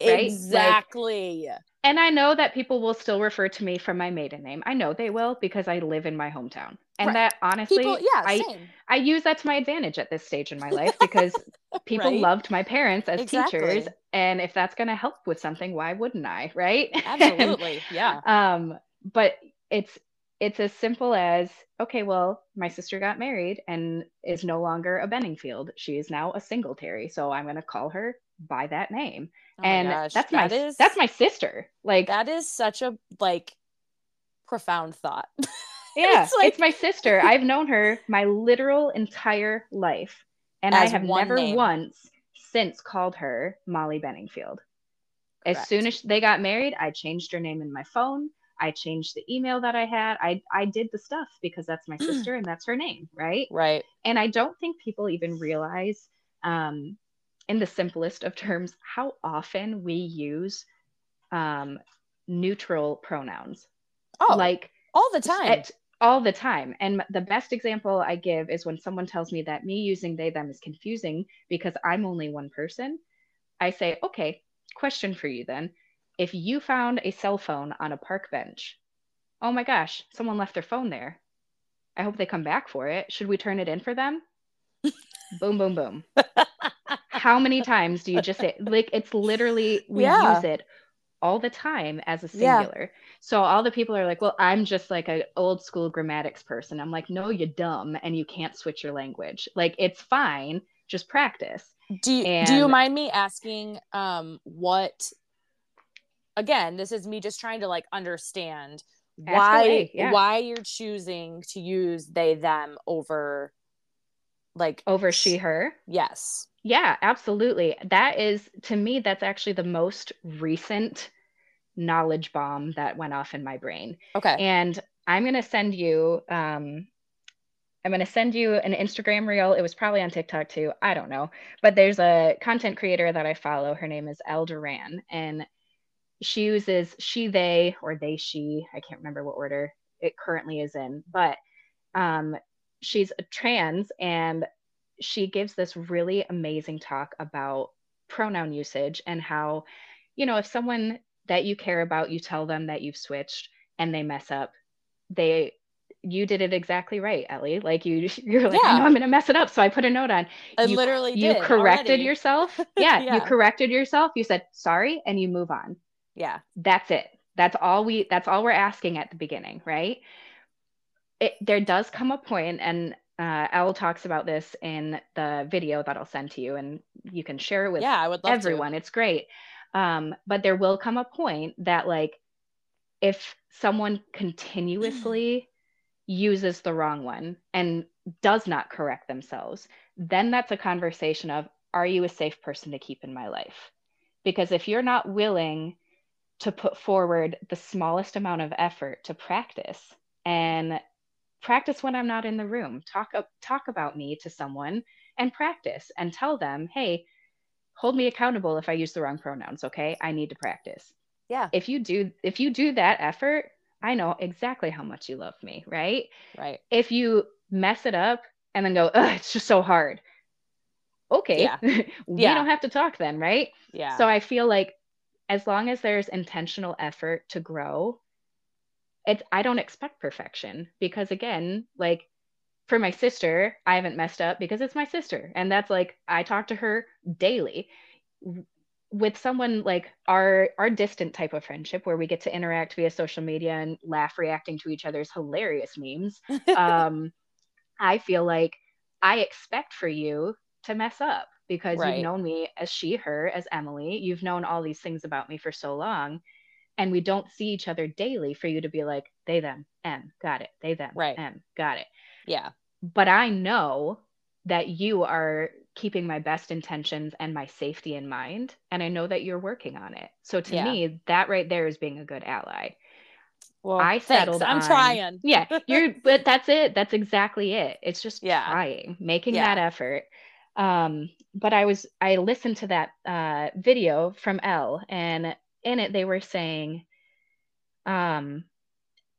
Like- Exactly. And I know that people will still refer to me from my maiden name. I know they will because I live in my hometown. And Right. that honestly, People, yeah, I, same. I use that to my advantage at this stage in my [LAUGHS] life because people Right? loved my parents as Exactly. teachers. And if that's going to help with something, why wouldn't I? Right. [LAUGHS] Absolutely. Yeah. um, but it's it's as simple as okay, well, my sister got married and is no longer a Benningfield. She is now a Singletary. So I'm going to call her by that name. Oh and gosh, that's my that is- that's my sister. Like that is such a like profound thought. [LAUGHS] Yeah, it's, like... it's my sister. I've known her my literal entire life. And I have never name. once since called her Molly Benningfield. Correct. As soon as they got married, I changed her name in my phone. I changed the email that I had. I I did the stuff because that's my [CLEARS THROAT] sister and that's her name, right? Right. And I don't think people even realize um in the simplest of terms how often we use um neutral pronouns. Oh. Like all the time. At, all the time. And the best example I give is when someone tells me that me using they them is confusing because I'm only one person. I say, "Okay, question for you then if you found a cell phone on a park bench, oh my gosh, someone left their phone there. I hope they come back for it. Should we turn it in for them? [LAUGHS] boom, boom, boom. [LAUGHS] How many times do you just say, [LAUGHS] like, it's literally, we yeah. use it all the time as a singular. Yeah. So all the people are like, well, I'm just like an old school grammatics person. I'm like, no, you're dumb and you can't switch your language. Like, it's fine, just practice. Do you, and, do you mind me asking um, what again, this is me just trying to like understand why yeah. why you're choosing to use they them over like over she her. Yes. Yeah, absolutely. That is to me that's actually the most recent knowledge bomb that went off in my brain. Okay. And I'm going to send you um I'm going to send you an Instagram reel. It was probably on TikTok too. I don't know. But there's a content creator that I follow. Her name is El Duran. And she uses she they or they she i can't remember what order it currently is in but um, she's a trans and she gives this really amazing talk about pronoun usage and how you know if someone that you care about you tell them that you've switched and they mess up they you did it exactly right ellie like you [LAUGHS] you're like yeah. i'm gonna mess it up so i put a note on I you, literally you corrected already. yourself yeah, [LAUGHS] yeah you corrected yourself you said sorry and you move on yeah. That's it. That's all we that's all we're asking at the beginning, right? It there does come a point and uh, talks about this in the video that I'll send to you, and you can share it with yeah, I would everyone. To. It's great. Um, but there will come a point that, like, if someone continuously [CLEARS THROAT] uses the wrong one and does not correct themselves, then that's a conversation of, are you a safe person to keep in my life? Because if you're not willing to put forward the smallest amount of effort to practice and practice when I'm not in the room. Talk talk about me to someone and practice and tell them, "Hey, hold me accountable if I use the wrong pronouns, okay? I need to practice." Yeah. If you do if you do that effort, I know exactly how much you love me, right? Right. If you mess it up and then go, "Ugh, it's just so hard." Okay. Yeah. [LAUGHS] we yeah. don't have to talk then, right? Yeah. So I feel like as long as there's intentional effort to grow, it's I don't expect perfection because again, like for my sister, I haven't messed up because it's my sister. And that's like I talk to her daily. With someone like our our distant type of friendship where we get to interact via social media and laugh reacting to each other's hilarious memes. [LAUGHS] um, I feel like I expect for you to mess up because right. you've known me as she, her, as Emily. You've known all these things about me for so long. And we don't see each other daily for you to be like, they, them, Em, got it. They, them, right. Em, got it. Yeah. But I know that you are keeping my best intentions and my safety in mind. And I know that you're working on it. So to yeah. me, that right there is being a good ally. Well, I settled. Thanks. I'm on, trying. yeah, you're. [LAUGHS] But that's it. That's exactly it. It's just yeah. trying, making yeah. that effort. Um, but I was I listened to that uh, video from l and in it they were saying, um,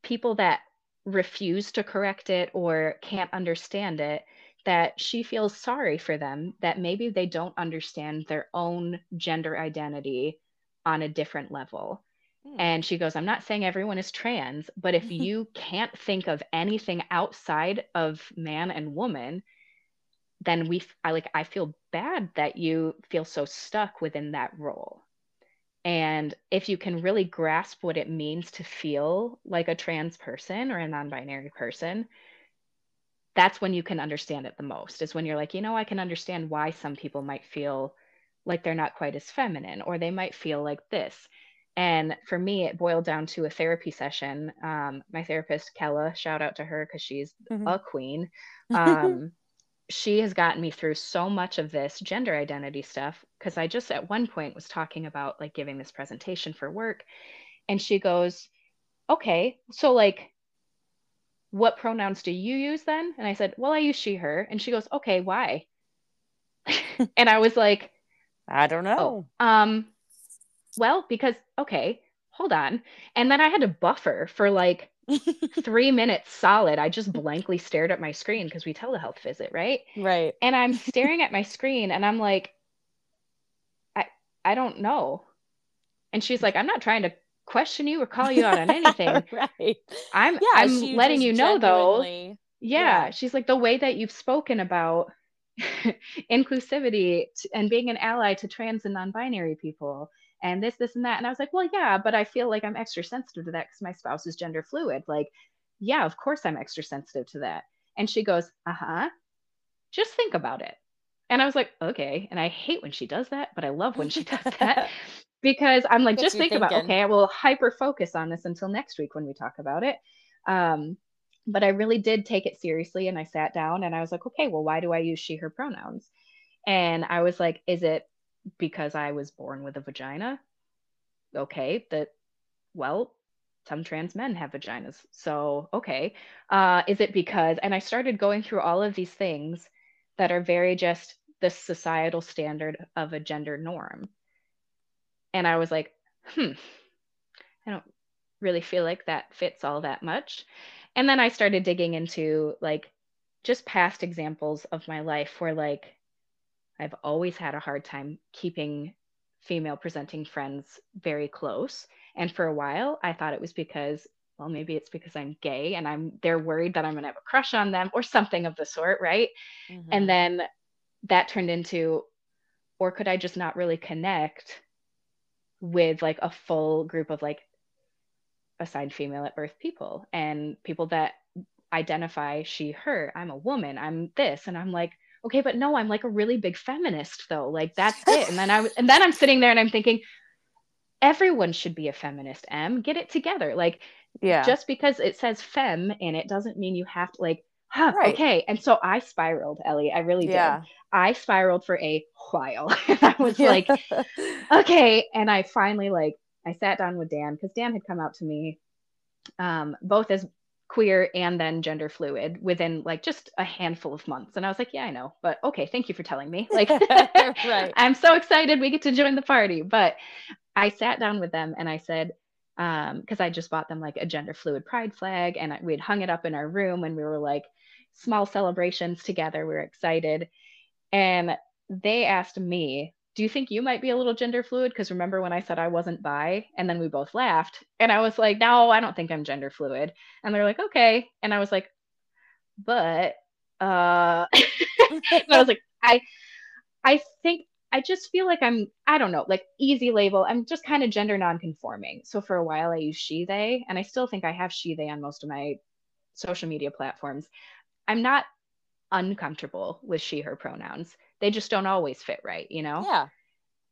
people that refuse to correct it or can't understand it, that she feels sorry for them that maybe they don't understand their own gender identity on a different level. Hmm. And she goes, I'm not saying everyone is trans, but if [LAUGHS] you can't think of anything outside of man and woman, then we I like I feel bad that you feel so stuck within that role. And if you can really grasp what it means to feel like a trans person or a non-binary person, that's when you can understand it the most. Is when you're like, you know, I can understand why some people might feel like they're not quite as feminine or they might feel like this. And for me, it boiled down to a therapy session. Um, my therapist, Kella, shout out to her because she's mm-hmm. a queen. [LAUGHS] Um, she has gotten me through so much of this gender identity stuff because I just at one point was talking about like giving this presentation for work. And she goes, Okay, so like, what pronouns do you use then? And I said, Well, I use she, her. And she goes, Okay, why? [LAUGHS] and I was like, I don't know. Oh, um, well, because okay, hold on. And then I had to buffer for like three minutes solid. I just blankly stared at my screen because we telehealth visit, right? Right. And I'm staring at my screen and I'm like, I I don't know. And she's like, I'm not trying to question you or call you out on anything. [LAUGHS] right. I'm yeah, I'm letting you know though. Yeah, yeah, she's like the way that you've spoken about [LAUGHS] inclusivity and being an ally to trans and non-binary people and this, this, and that. And I was like, well, yeah, but I feel like I'm extra sensitive to that because my spouse is gender fluid. Like, yeah, of course I'm extra sensitive to that. And she goes, uh huh. Just think about it. And I was like, okay. And I hate when she does that, but I love when she does that [LAUGHS] because I'm like, just think thinking. about, okay, I will hyper focus on this until next week when we talk about it. Um, but I really did take it seriously and I sat down and I was like, okay, well, why do I use she, her pronouns? And I was like, is it because I was born with a vagina. Okay, that, well, some trans men have vaginas. So, okay. Uh, is it because, and I started going through all of these things that are very just the societal standard of a gender norm. And I was like, hmm, I don't really feel like that fits all that much. And then I started digging into like just past examples of my life where like I've always had a hard time keeping female presenting friends very close. And for a while, I thought it was because, well, maybe it's because I'm gay and I'm they're worried that I'm gonna have a crush on them or something of the sort, right? Mm-hmm. And then that turned into, or could I just not really connect with like a full group of like assigned female at birth people and people that identify she, her, I'm a woman, I'm this. And I'm like, okay, but no, I'm like a really big feminist though. Like that's [LAUGHS] it. And then I and then I'm sitting there and I'm thinking, everyone should be a feminist. Em, get it together. Like, yeah, just because it says fem in it doesn't mean you have to like, huh, right. okay. And so I spiraled, Ellie. I really yeah. did. I spiraled for a while. [LAUGHS] I [LAUGHS] was like, okay. And I finally like I sat down with Dan because Dan had come out to me um, both as queer and then gender fluid within like just a handful of months. And I was like, yeah, I know, but okay, thank you for telling me. Like, [LAUGHS] [LAUGHS] right. I'm so excited we get to join the party. But I sat down with them and I said, because um, I just bought them like a gender fluid pride flag and we'd hung it up in our room and we were like small celebrations together. We were excited. And they asked me do you think you might be a little gender fluid? Because remember when I said I wasn't bi? And then we both laughed. And I was like, no, I don't think I'm gender fluid. And they're like, okay. And I was like, but uh [LAUGHS] I was like, I I think I just feel like I'm, I don't know, like easy label. I'm just kind of gender nonconforming. So for a while I use she, they, and I still think I have she, they on most of my social media platforms. I'm not uncomfortable with she, her pronouns they just don't always fit right, you know? Yeah.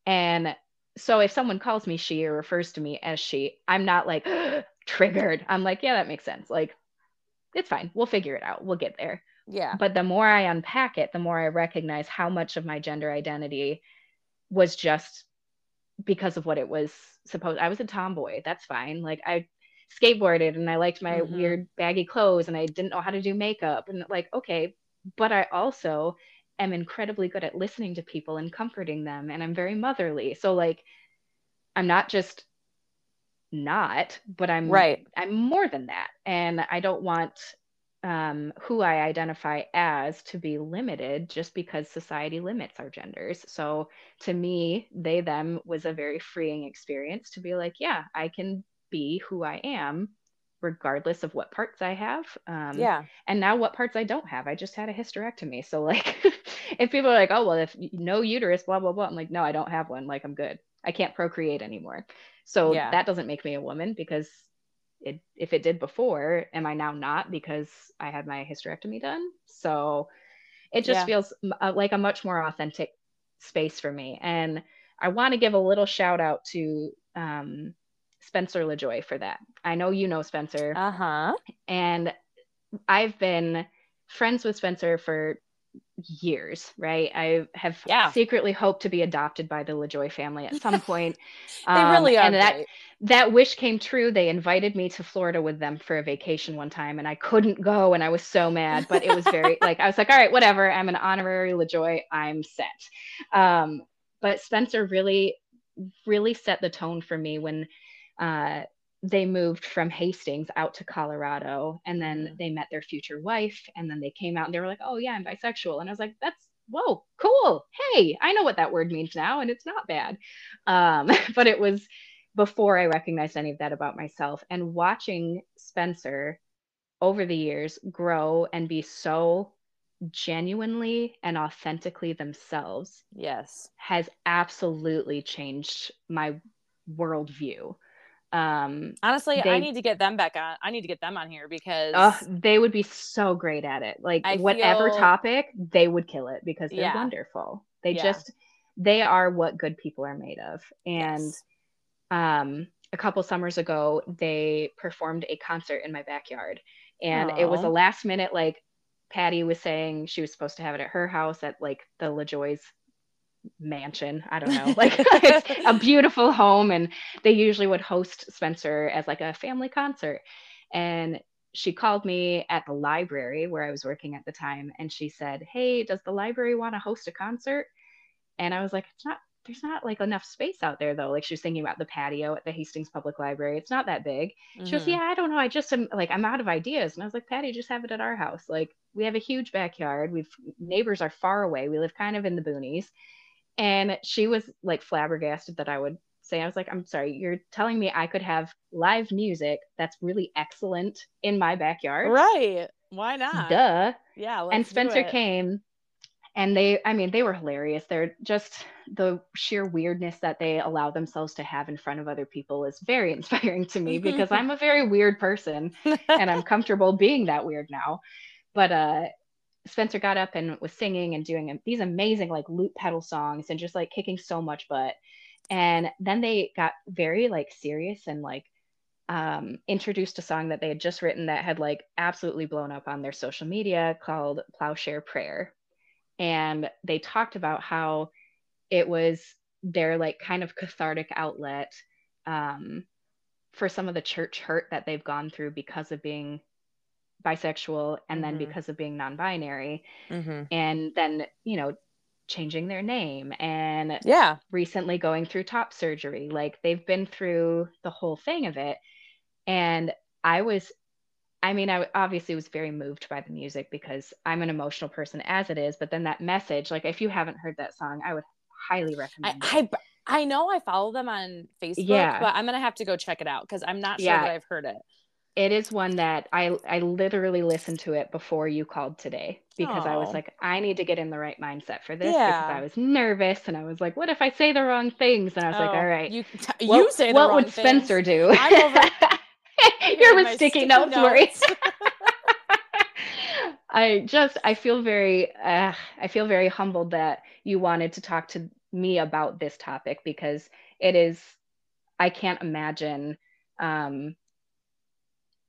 And so if someone calls me she or refers to me as she, I'm not like [GASPS] triggered. I'm like, yeah, that makes sense. Like, it's fine. We'll figure it out. We'll get there. Yeah. But the more I unpack it, the more I recognize how much of my gender identity was just because of what it was supposed. I was a tomboy. That's fine. Like I skateboarded and I liked my mm-hmm. weird baggy clothes and I didn't know how to do makeup and like okay, but I also am incredibly good at listening to people and comforting them and I'm very motherly. So like I'm not just not, but I'm right. I'm more than that. And I don't want um, who I identify as to be limited just because society limits our genders. So to me, they them was a very freeing experience to be like, yeah, I can be who I am regardless of what parts I have. Um, yeah. And now what parts I don't have. I just had a hysterectomy. So like [LAUGHS] if people are like, oh well, if no uterus, blah blah blah, I'm like, no, I don't have one. Like I'm good. I can't procreate anymore. So yeah. that doesn't make me a woman because it if it did before, am I now not because I had my hysterectomy done? So it just yeah. feels uh, like a much more authentic space for me. And I want to give a little shout out to um, Spencer LaJoy for that. I know you know Spencer. Uh huh. And I've been friends with Spencer for years, right? I have yeah. secretly hoped to be adopted by the LaJoy family at some [LAUGHS] point. they um, really are. And that that wish came true. They invited me to Florida with them for a vacation one time, and I couldn't go, and I was so mad. But it was very [LAUGHS] like I was like, all right, whatever. I'm an honorary LaJoy. I'm set. Um, but Spencer really, really set the tone for me when uh, they moved from Hastings out to Colorado and then they met their future wife and then they came out and they were like, "Oh yeah, I'm bisexual." And I was like, "That's whoa, cool. Hey, I know what that word means now and it's not bad." Um, [LAUGHS] but it was before I recognized any of that about myself and watching Spencer over the years grow and be so genuinely and authentically themselves. Yes. Has absolutely changed my worldview. Um, Honestly, they, I need to get them back on. I need to get them on here because uh, they would be so great at it. Like I whatever feel, topic, they would kill it because they're yeah. wonderful. They yeah. just they are what good people are made of. And yes. um, a couple summers ago, they performed a concert in my backyard, and Aww. it was a last minute like. Patty was saying she was supposed to have it at her house at like the LaJoy's mansion. I don't know, like [LAUGHS] it's a beautiful home. And they usually would host Spencer as like a family concert. And she called me at the library where I was working at the time. And she said, Hey, does the library want to host a concert? And I was like, It's not, there's not like enough space out there though. Like she was thinking about the patio at the Hastings Public Library. It's not that big. Mm-hmm. She goes, Yeah, I don't know. I just am like, I'm out of ideas. And I was like, Patty, just have it at our house. Like we have a huge backyard. We've neighbors are far away. We live kind of in the boonies and she was like flabbergasted that I would say, I was like, I'm sorry, you're telling me I could have live music that's really excellent in my backyard. Right. Why not? Duh. Yeah. and Spencer came and they, I mean, they were hilarious. They're just the sheer weirdness that they allow themselves to have in front of other people is very [LAUGHS] inspiring to me [LAUGHS] because I'm a very weird person and I'm comfortable being that weird now. But uh Spencer got up and was singing and doing these amazing like loop pedal songs and just like kicking so much butt. And then they got very like serious and like um, introduced a song that they had just written that had like absolutely blown up on their social media called Plowshare Prayer. And they talked about how it was their like kind of cathartic outlet um, for some of the church hurt that they've gone through because of being bisexual and then mm-hmm. because of being non-binary mm-hmm. and then you know changing their name and yeah recently going through top surgery like they've been through the whole thing of it and i was i mean i obviously was very moved by the music because i'm an emotional person as it is but then that message like if you haven't heard that song i would highly recommend I, I, I know I follow them on Facebook, yeah. but I'm gonna have to go check it out because I'm not sure yeah. that I've heard it it is one that I I literally listened to it before you called today because Aww. I was like I need to get in the right mindset for this yeah. because I was nervous and I was like what if I say the wrong things and I was oh, like all right you t- what, you say what would things. Spencer do over- [LAUGHS] you're with sticky, sticky notes, notes. [LAUGHS] I just I feel very uh, I feel very humbled that you wanted to talk to me about this topic because it is I can't imagine um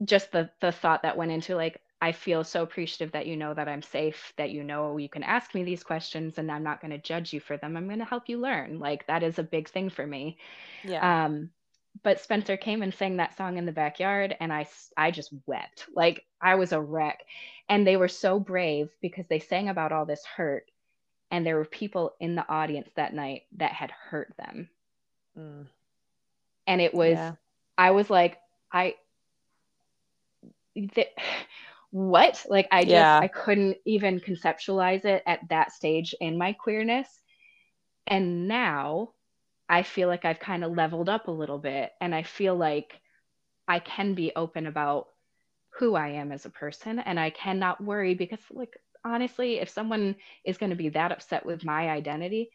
just the the thought that went into like I feel so appreciative that you know that I'm safe, that you know you can ask me these questions and I'm not going to judge you for them. I'm going to help you learn. Like that is a big thing for me. Yeah. Um but Spencer came and sang that song in the backyard and I I just wept. Like I was a wreck. And they were so brave because they sang about all this hurt and there were people in the audience that night that had hurt them. Mm. And it was yeah. I was like I that what? Like i just yeah. i couldn't even conceptualize it at that stage in my queerness. And now i feel like i've kind of leveled up a little bit and i feel like i can be open about who i am as a person and i cannot worry because like honestly if someone is going to be that upset with my identity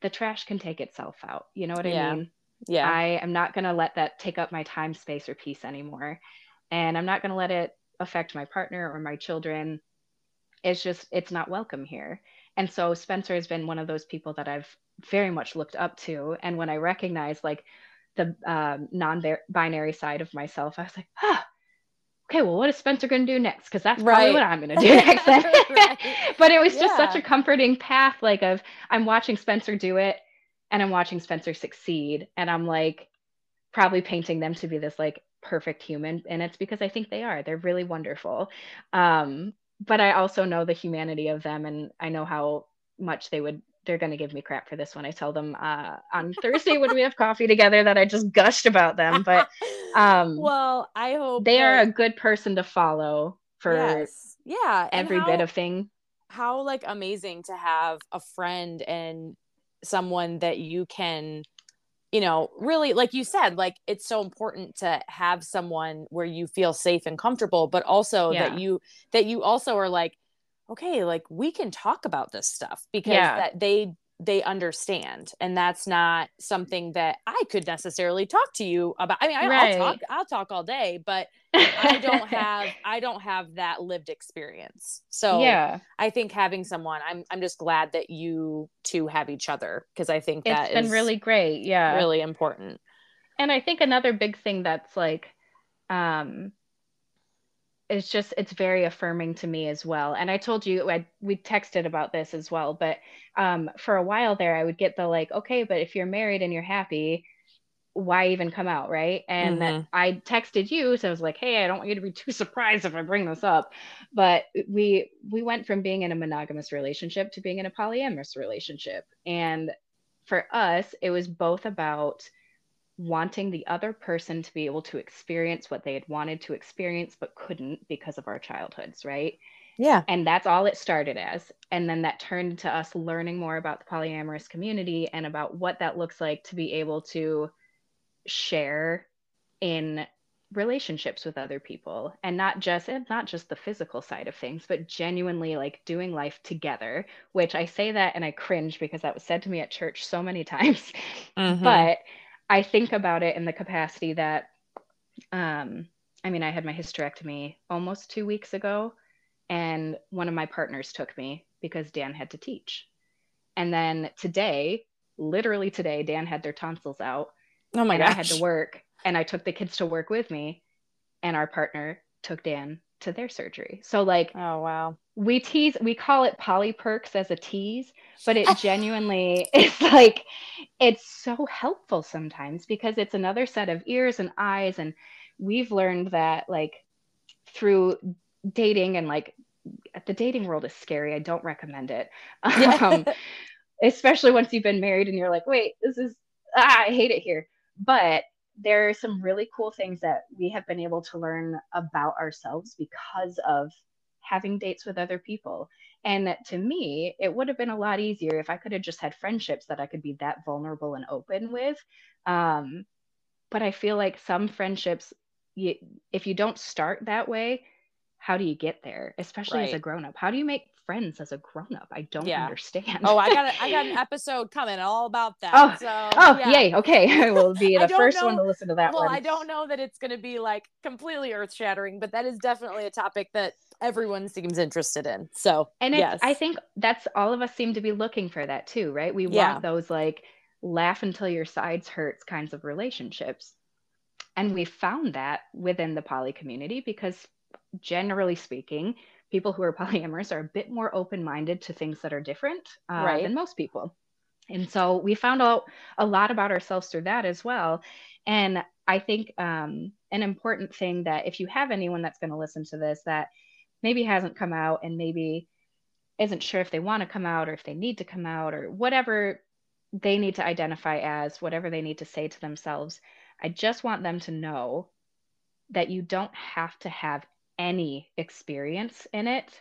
the trash can take itself out. You know what yeah. i mean? Yeah. I am not going to let that take up my time space or peace anymore and I'm not going to let it affect my partner or my children. It's just, it's not welcome here. And so Spencer has been one of those people that I've very much looked up to. And when I recognize like the um, non-binary side of myself, I was like, ah, okay, well, what is Spencer going to do next? Because that's probably right. what I'm going [LAUGHS] to do next. [LAUGHS] But it was just yeah. such a comforting path, like of I'm watching Spencer do it, and I'm watching Spencer succeed, and I'm like probably painting them to be this like perfect human, and it's because I think they are. They're really wonderful. Um, but I also know the humanity of them, and I know how much they would they're going to give me crap for this when I tell them uh, on Thursday when we have coffee together that I just gushed about them. But [LAUGHS] um, well, I hope they that... are a good person to follow for yes. yeah every how, bit of thing. How like amazing to have a friend and someone that you can you know really like you said like it's so important to have someone where you feel safe and comfortable but also yeah. that you that you also are like okay like we can talk about this stuff because yeah. that they they understand and that's not something that i could necessarily talk to you about. I mean I, right. i'll talk i'll talk all day but [LAUGHS] i don't have i don't have that lived experience. So yeah. I think having someone i'm i'm just glad that you two have each other because i think that it's been really great yeah. really important. And i think another big thing that's like um it's just it's very affirming to me as well. And i told you I, we texted about this as well but um, for a while there i would get the like okay but if you're married and you're happy why even come out? Right? And mm-hmm. i texted you so i was like hey i don't want you to be [LAUGHS] too surprised if i bring this up. But we we went from being in a monogamous relationship to being in a polyamorous relationship. And for us it was both about wanting the other person to be able to experience what they had wanted to experience but couldn't because of our childhoods, right? Yeah. And that's all it started as. And then that turned into us learning more about the polyamorous community and about what that looks like to be able to share in relationships with other people and not just and not just the physical side of things but genuinely like doing life together which i say that and i cringe because that was said to me at church so many [LAUGHS] times mm-hmm. but I think about it in the capacity that, um, I mean, I had my hysterectomy almost two weeks ago, and one of my partners took me because Dan had to teach. And then today, literally today, Dan had their tonsils out. Oh my god! I had to work, and I took the kids to work with me, and our partner took Dan to their surgery. So like, oh wow, we tease, we call it poly perks as a tease, but it [LAUGHS] genuinely is like, it's so helpful sometimes because it's another set of ears and eyes, and we've learned that like through dating and like the dating world is scary. I don't recommend it. [LAUGHS] Um, especially once you've been married and you're like, wait, this is ah, I hate it here. But there are some really cool things that we have been able to learn about ourselves because of having dates with other people. And to me, it would have been a lot easier if I could have just had friendships that I could be that vulnerable and open with. Um, but I feel like some friendships, you, if you don't start that way, how do you get there especially right. as a grown up how do you make friends as a grown up i don't yeah. understand oh i got a, i got an [LAUGHS] episode coming all about that oh, so, oh yeah. yay okay [LAUGHS] i will be [LAUGHS] the first know, one to listen to that well one. i don't know that it's going to be like completely earth shattering but that is definitely a topic that everyone seems interested in so and yes. i think that's all of us seem to be looking for that too right we yeah. want those like laugh until your sides hurts kinds of relationships and we found that within the poly community because generally speaking, people who are [LAUGHS] polyamorous are a bit more open minded to things that are different uh, right. than most people. And so we found out a lot about ourselves through that as well. And I think um, an important thing that if you have anyone that's going to listen to this that maybe hasn't come out and maybe isn't sure if they want to come out or if they need to come out or whatever they need to identify as, whatever they need to say to themselves, I just want them to know that you don't have to have any experience in it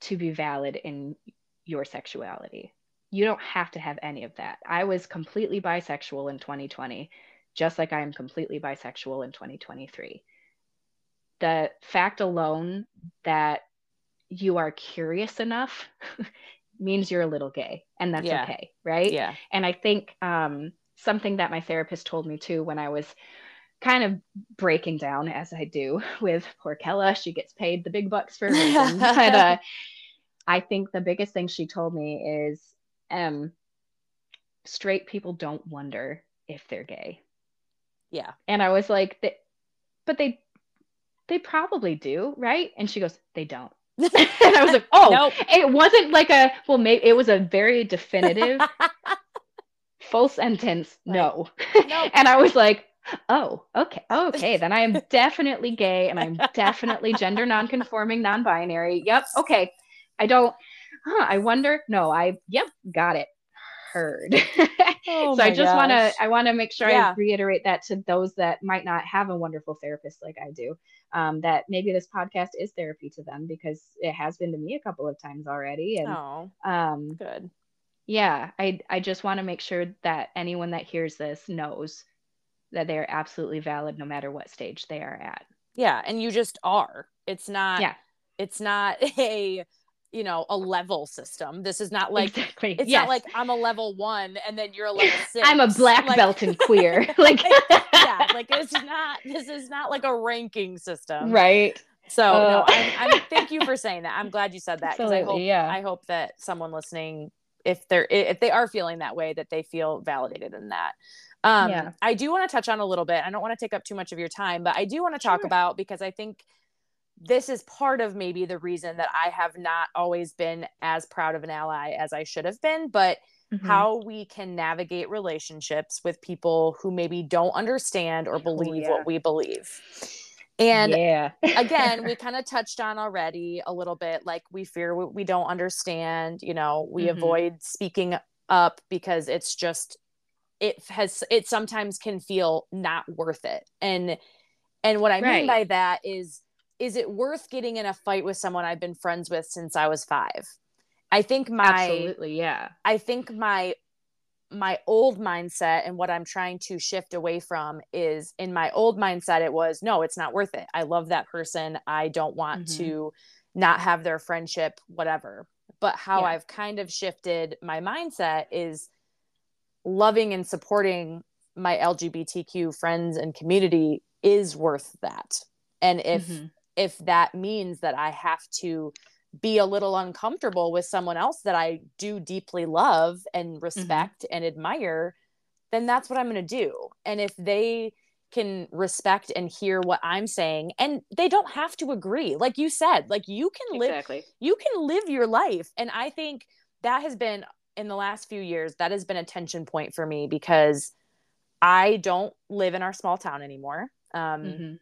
to be valid in your sexuality. You don't have to have any of that. I was completely bisexual in 2020, just like I am completely bisexual in 2023. The fact alone that you are curious enough [LAUGHS] means you're a little gay, and that's yeah. okay, right? Yeah. And I think um, something that my therapist told me too when I was kind of breaking down as I do [LAUGHS] with poor Kella. She gets paid the big bucks for [LAUGHS] but uh, I think the biggest thing she told me is um, straight people don't wonder if they're gay. Yeah. And I was like, they, but they they probably do, right? And she goes, they don't. [LAUGHS] and I was like, oh, nope. it wasn't like a well, maybe it was a very definitive full sentence, no. Nope. and I was like, oh, okay, okay, then I am [LAUGHS] definitely gay and I'm definitely gender nonconforming, non-binary. Yep, okay. I don't. Huh, I wonder. No, I. Yep, got it. Heard. [LAUGHS] Oh so I just want to. I want to make sure yeah. I reiterate that to those that might not have a wonderful therapist like I do. Um, that maybe this podcast is therapy to them because it has been to me a couple of times already. And oh, um, good. Yeah, I I just want to make sure that anyone that hears this knows that they are absolutely valid no matter what stage they are at. Yeah, and you just are. It's not. Yeah. It's not [LAUGHS] a you know a level system this is not like exactly. it's yes. not like i'm a level one and then you're a level six [LAUGHS] i'm a black like, belt and queer [LAUGHS] like yeah like it's not this is not like a ranking system right so uh, no I'm, I'm, thank you for saying that i'm glad you said that because i hope yeah i hope that someone listening if they're if they are feeling that way that they feel validated in that um yeah. i do want to touch on a little bit i don't want to take up too much of your time but i do want to talk sure. about because i think this is part of maybe the reason that I have not always been as proud of an ally as I should have been, but mm-hmm. how we can navigate relationships with people who maybe don't understand or oh, believe oh, yeah. what we believe. And yeah. again, we [LAUGHS] kind of touched on already a little bit like we fear we, we don't understand, you know, we mm-hmm. avoid speaking up because it's just it has it sometimes can feel not worth it. And and what I right. mean by that is is it worth getting in a fight with someone I've been friends with since I was five? I think my absolutely, yeah. I think my my old mindset and what I'm trying to shift away from is in my old mindset, it was no, it's not worth it. I love that person. I don't want mm-hmm. to not have their friendship, whatever. But how yeah. I've kind of shifted my mindset is loving and supporting my LGBTQ friends and community is worth that. And if mm-hmm if that means that I have to be a little uncomfortable with someone else that I do deeply love and mm-hmm. respect mm-hmm. and admire, then that's what I'm going to do. And if they can respect and hear what I'm saying and they don't have to agree. Like you said, like you can live exactly. you can live your life and I think that has been in the last few years that has been a tension point for me because I don't live in our small town anymore. Um, mm-hmm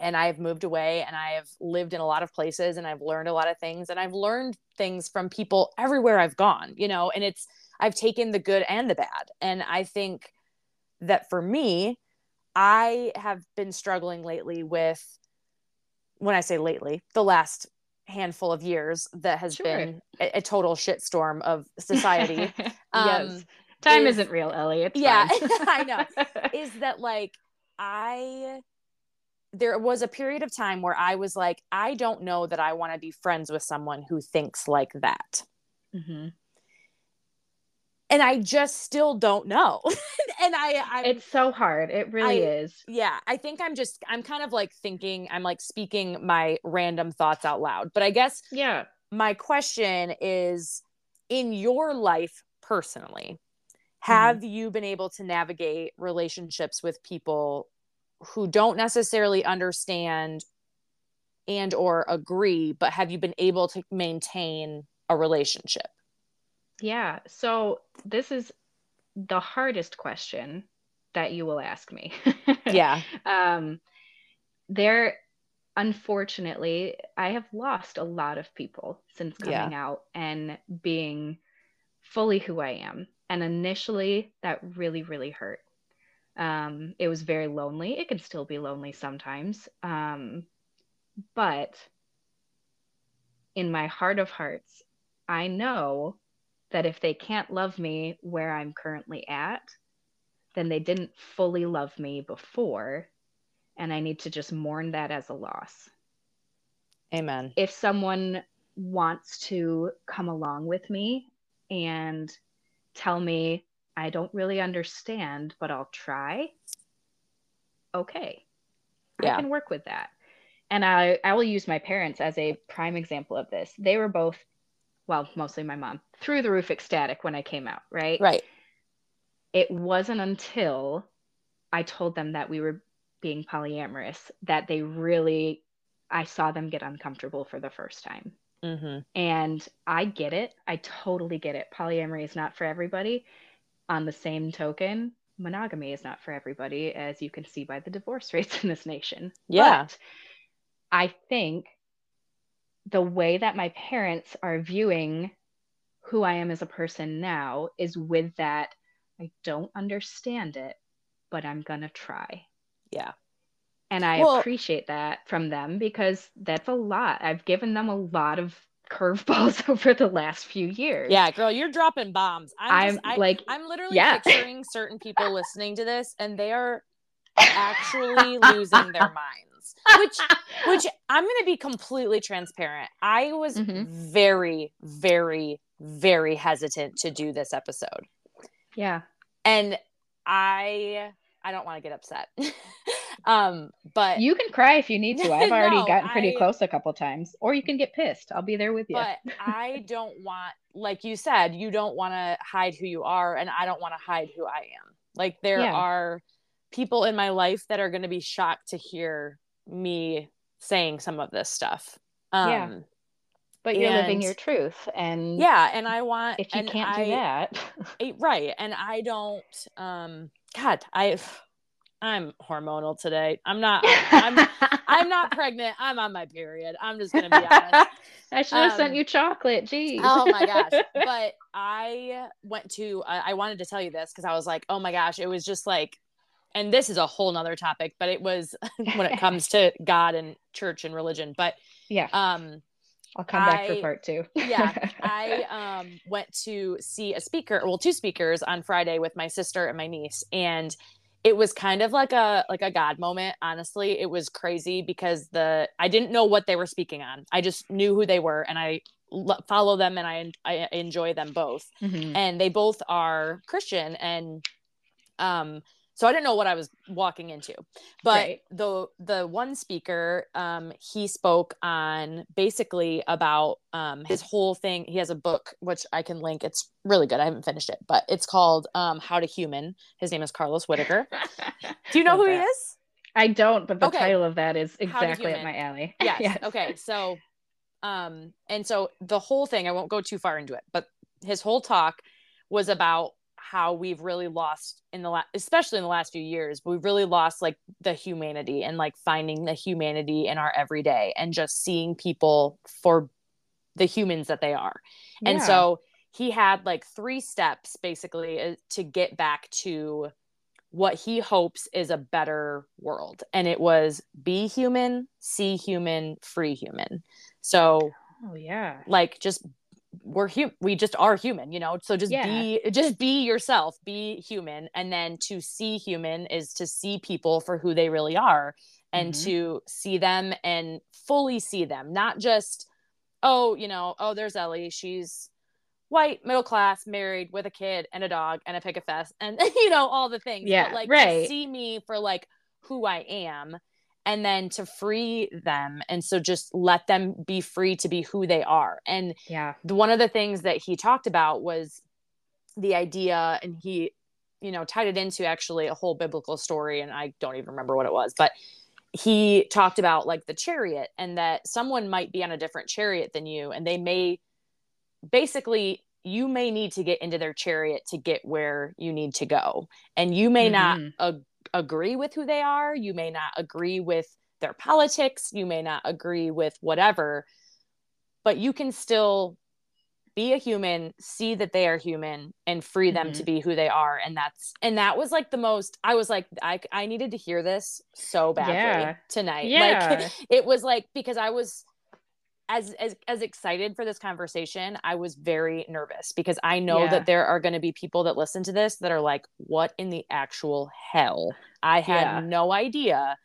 and I've moved away and I have lived in a lot of places and I've learned a lot of things and I've learned things from people everywhere I've gone, you know, and it's I've taken the good and the bad. And I think that for me, I have been struggling lately with when I say lately, the last handful of years that has sure. been a, a, total shitstorm of [LAUGHS] society. um, yes. Time is, not real, Ellie. It's yeah, [LAUGHS] I know. [LAUGHS] Is that like I there was a period of time where I was like, I don't know that I want to be friends with someone who thinks like that. Mm-hmm. And I just still don't know. [LAUGHS] and I, I, it's so hard. It really I, is. Yeah. I think I'm just, I'm kind of like thinking, I'm like speaking my random thoughts out loud. But I guess, yeah. My question is in your life personally, have mm-hmm. you been able to navigate relationships with people who don't necessarily understand and or agree but have you been able to maintain a relationship? Yeah. So this is the hardest question that you will ask me. [LAUGHS] Yeah. Um there unfortunately i have lost a lot of people since coming yeah. out and being fully who i am. And initially that really really hurt um, it was very lonely. It can still be lonely sometimes. Um, but in my heart of hearts, I know that if they can't love me where I'm currently at, then they didn't fully love me before. And I need to just mourn that as a loss. Amen. If someone wants to come along with me and tell me I don't really understand, but I'll try. Okay. Yeah. I can work with that. And I, I will use my parents as a prime example of this. They were both, well, mostly my mom, through the roof ecstatic when I came out, right? Right. It wasn't until I told them that we were being polyamorous, that they really, I saw them get uncomfortable for the first time. Mm-hmm. And I get it. I totally get it. Polyamory is not for everybody. On the same token, monogamy is not for everybody, as you can see by the divorce [LAUGHS] rates in this nation. Yeah. But I think the way that my parents are viewing who I am as a person now is with that I don't understand it, but I'm going to try. Yeah. And I Well- appreciate that from them because that's a lot. I've given them a lot of curveballs [LAUGHS] over the last few years. Yeah, girl, you're dropping bombs. I'm, just, I'm I, like, I'm literally yeah. picturing certain people [LAUGHS] listening to this and they are actually losing their minds. Which [LAUGHS] which I'm going to be completely transparent. I was Mhm. very very very hesitant to do this episode. yeah. And I I don't want to get upset. Um but You can cry if you need to. I've [LAUGHS] already No, gotten pretty I- close a couple times. Or you can get pissed. I'll be there with you. but I [LAUGHS] don't want, like you said, you don't want to hide who you are, and I don't want to hide who I am. Like there Yeah. are people in my life that are going to be shocked to hear me saying some of this stuff. Um, Yeah. but you're living your truth. And yeah, and I want if you and can't I- do that, right, and I don't. Um, God, I, I'm hormonal today. I'm not. I'm. I'm not [LAUGHS] pregnant. I'm on my period. I'm just gonna be honest. [LAUGHS] I should have Um, sent you chocolate. Geez. oh my gosh [LAUGHS] but i went to I, I wanted to tell you this because i was like oh my gosh it was just like and this is a whole nother topic but it was when it comes to god and church and religion but yeah, um I'll come back I- for part two. yeah i um went to see a speaker well two speakers on friday with my sister and my niece and it was kind of like a like a god moment honestly. It was crazy because the i didn't know what they were speaking on. I just knew who they were and i follow them and i i enjoy them both. Mhm. and they both are christian and um so i didn't know what i was walking into but Right. the the one speaker um he spoke on basically about um his whole thing he has a book which i can link it's really good i haven't finished it but it's called um how to human his name is Carlos Whittaker [LAUGHS] do you know who he is? I don't, but the Okay. title of that is exactly up Human. my alley. [LAUGHS] yes. Okay. So, um, and so the whole thing, I won't go too far into it, but his whole talk was about how we've really lost in the last, especially in the last few years, but we've really lost like the humanity and like finding the humanity in our everyday and just seeing people for the humans that they are. And so he had like three steps basically uh, to get back to what he hopes is a better world. And it was be human, see human, free human. So Oh yeah. like just we're human we just are human you know so just Yeah. be just be yourself be human and then to see human is to see people for who they really are and Mhm. to see them and fully see them not just oh you know oh there's ellie she's white middle class married with a kid and a dog and a picket fest and [LAUGHS] you know all the things Yeah, but like right. see me for like who i am and then to free them and so just let them be free to be who they are and Yeah. one of the things that he talked about was the idea and he you know tied it into actually a whole biblical story and i don't even remember what it was but he talked about like the chariot and that someone might be on a different chariot than you and they may basically you may need to get into their chariot to get where you need to go and you may not Mhm. Ag- agree with who they are. You may not agree with their politics. You may not agree with whatever but you can still be a human see that they are human and free them to mm-hmm. be who they are. And that's and that was like the most i was like i i needed to hear this so badly Yeah. tonight. Yeah. like [LAUGHS] it was like because i was as as as excited for this conversation i was very nervous because i know Yeah. that there are going to be people that listen to this that are like what in the actual hell i had Yeah. no idea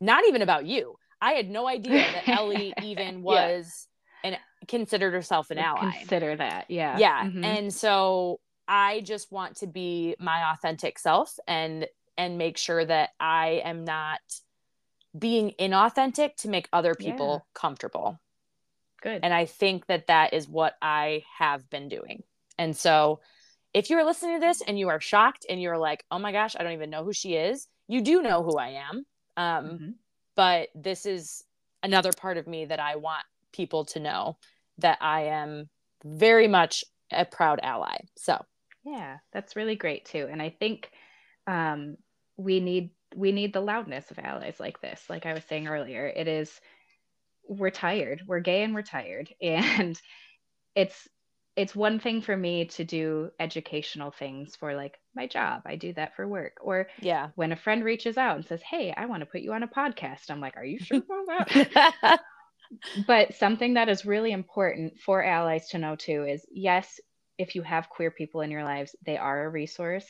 not even about you i had no idea that [LAUGHS] ellie even Yeah. was and considered herself an ally Consider that. Yeah. yeah Mhm. and so i just want to be my authentic self and and make sure that i am not being inauthentic to make other people comfortable Good. and i think that that is what i have been doing and so if you're listening to this and you are shocked and you're like, oh my gosh, I don't even know who she is, you do know who I am. Um, mm-hmm. But this is another part of me that I want people to know that I am very much a proud ally. So, yeah, that's really great too. And I think um, we need we need the loudness of allies like this. Like I was saying earlier, it is we're tired. We're gay and we're tired, [LAUGHS] and it's it's one thing for me to do educational things for like my job. I do that for work. Or yeah, when a friend reaches out and says, "Hey, I want to put you on a podcast." I'm like, "Are you sure about that?" [LAUGHS] but something that is really important for allies to know too is yes, if you have queer people in your lives, they are a resource,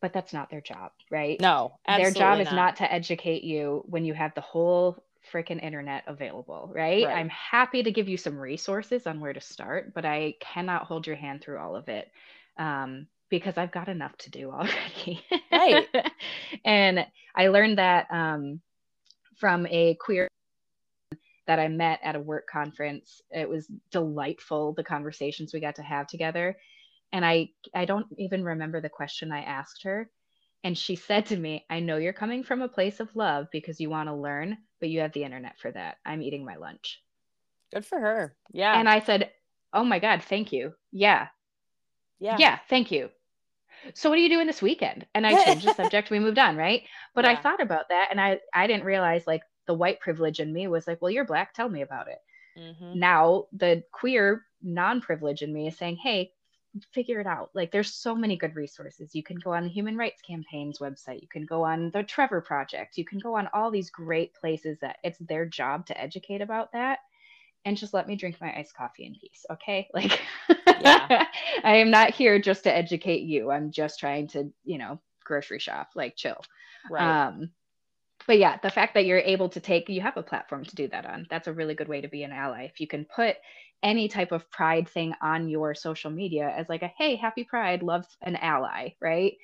but that's not their job, right? No, their job is not. not to educate you when you have the whole freaking internet available, right? right? I'm happy to give you some resources on where to start, but I cannot hold your hand through all of it um, because I've got enough to do [LAUGHS] already. right. [LAUGHS] and I learned that um, from a queer that I met at a work conference. It was delightful, the conversations we got to have together. And I, I don't even remember the question I asked her. And she said to me, I know you're coming from a place of love because you want to learn, but you have the internet for that. I'm eating my lunch. Good for her. Yeah. And I said, Oh my God, thank you. Yeah. Yeah. Yeah, thank you. So what are you doing this weekend? And I changed the [LAUGHS] subject. We moved on, right? But yeah. I thought about that and I I didn't realize like the white privilege in me was like, well, you're black. Tell me about it. Mm-hmm. Now the queer non privilege in me is saying, hey, figure it out. Like there's so many good resources. You can go on the Human Rights Campaign's website. You can go on the Trevor Project. You can go on all these great places that it's their job to educate about that. And just let me drink my iced coffee in peace. Okay. [LAUGHS] Like yeah. [LAUGHS] I am not here just to educate you. I'm just trying to, you know, grocery shop, like chill. Right. Um, but yeah, the fact that you're able to take, you have a platform to do that on. That's a really good way to be an ally. If you can put any type of pride thing on your social media as like a hey, happy pride, love an ally, right?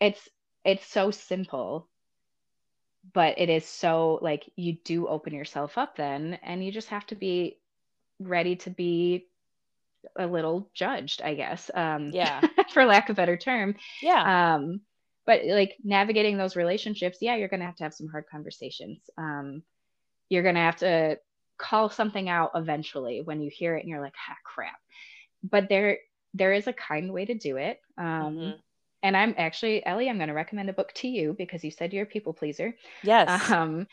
It's it's so simple, but it is so like you do open yourself up then, and you just have to be ready to be a little judged, I guess. Um, yeah, [LAUGHS] for lack of a better term. Yeah. Um, but like navigating those relationships yeah you're going to have to have some hard conversations um, you're going to have to call something out eventually when you hear it and you're like ah crap but there there is a kind way to do it um, mm-hmm. and i'm actually ellie i'm going to recommend a book to you because you said you're a people pleaser yes um,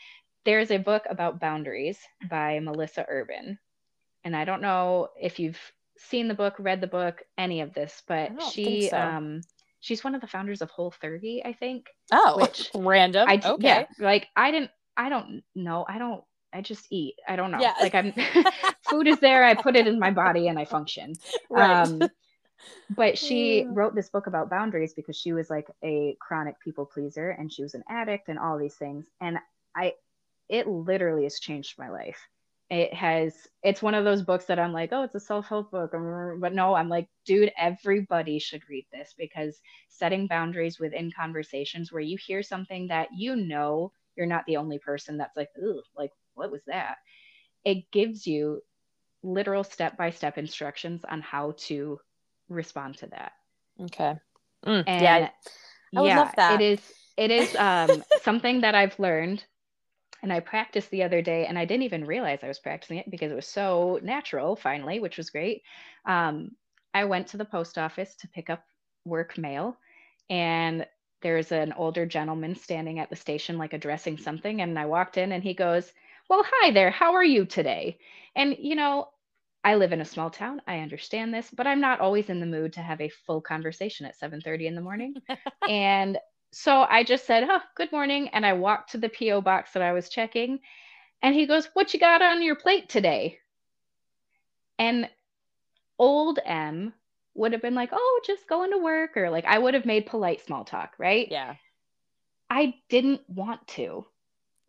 there's a book about boundaries by melissa urban and i don't know if you've seen the book read the book any of this but she so. um she's one of the founders of Whole 30, I think. Oh, which [LAUGHS] random. I, okay. Yeah, like I didn't, I don't know. I don't, I just eat. I don't know. Yeah. Like I'm, [LAUGHS] [LAUGHS] food is there. I put it in my body and I function. Right. Um, but she wrote this book about boundaries because she was like a chronic people pleaser and she was an addict and all these things. And I, it literally has changed my life it has it's one of those books that i'm like oh it's a self-help book [LAUGHS] but no i'm like dude everybody should read this because setting boundaries within conversations where you hear something that you know you're not the only person that's like ooh like what was that it gives you literal step-by-step instructions on how to respond to that okay mm, and yeah I, I yeah, it is it is um, [LAUGHS] something that i've learned and I practiced the other day, and I didn't even realize I was practicing it because it was so natural finally, which was great. Um, I went to the post office to pick up work mail, and there's an older gentleman standing at the station, like addressing something. And I walked in, and he goes, Well, hi there. How are you today? And, you know, I live in a small town. I understand this, but I'm not always in the mood to have a full conversation at 7:30 in the morning. [LAUGHS] and so I just said, "Oh, good morning," and I walked to the PO box that I was checking, and he goes, "What you got on your plate today?" And old Em would have been like, "Oh, just going to work," or like I would have made polite small talk, right? Yeah. I didn't want to.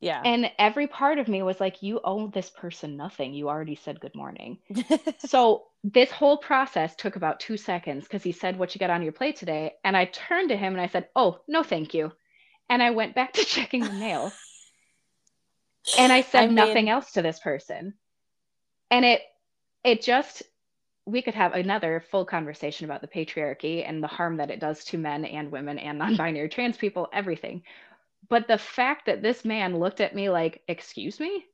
Yeah. And every part of me was like, you owe this person nothing. You already said good morning. [LAUGHS] so this whole process took about two seconds because he said, What you got on your plate today? And I turned to him and I said, Oh, no, thank you. And I went back [LAUGHS] to checking the mail. and I said I mean... nothing else to this person. And it it just we could have another full conversation about the patriarchy and the harm that it does to men and women and non-binary trans people, everything. But the fact that this man looked at me like, "Excuse me?"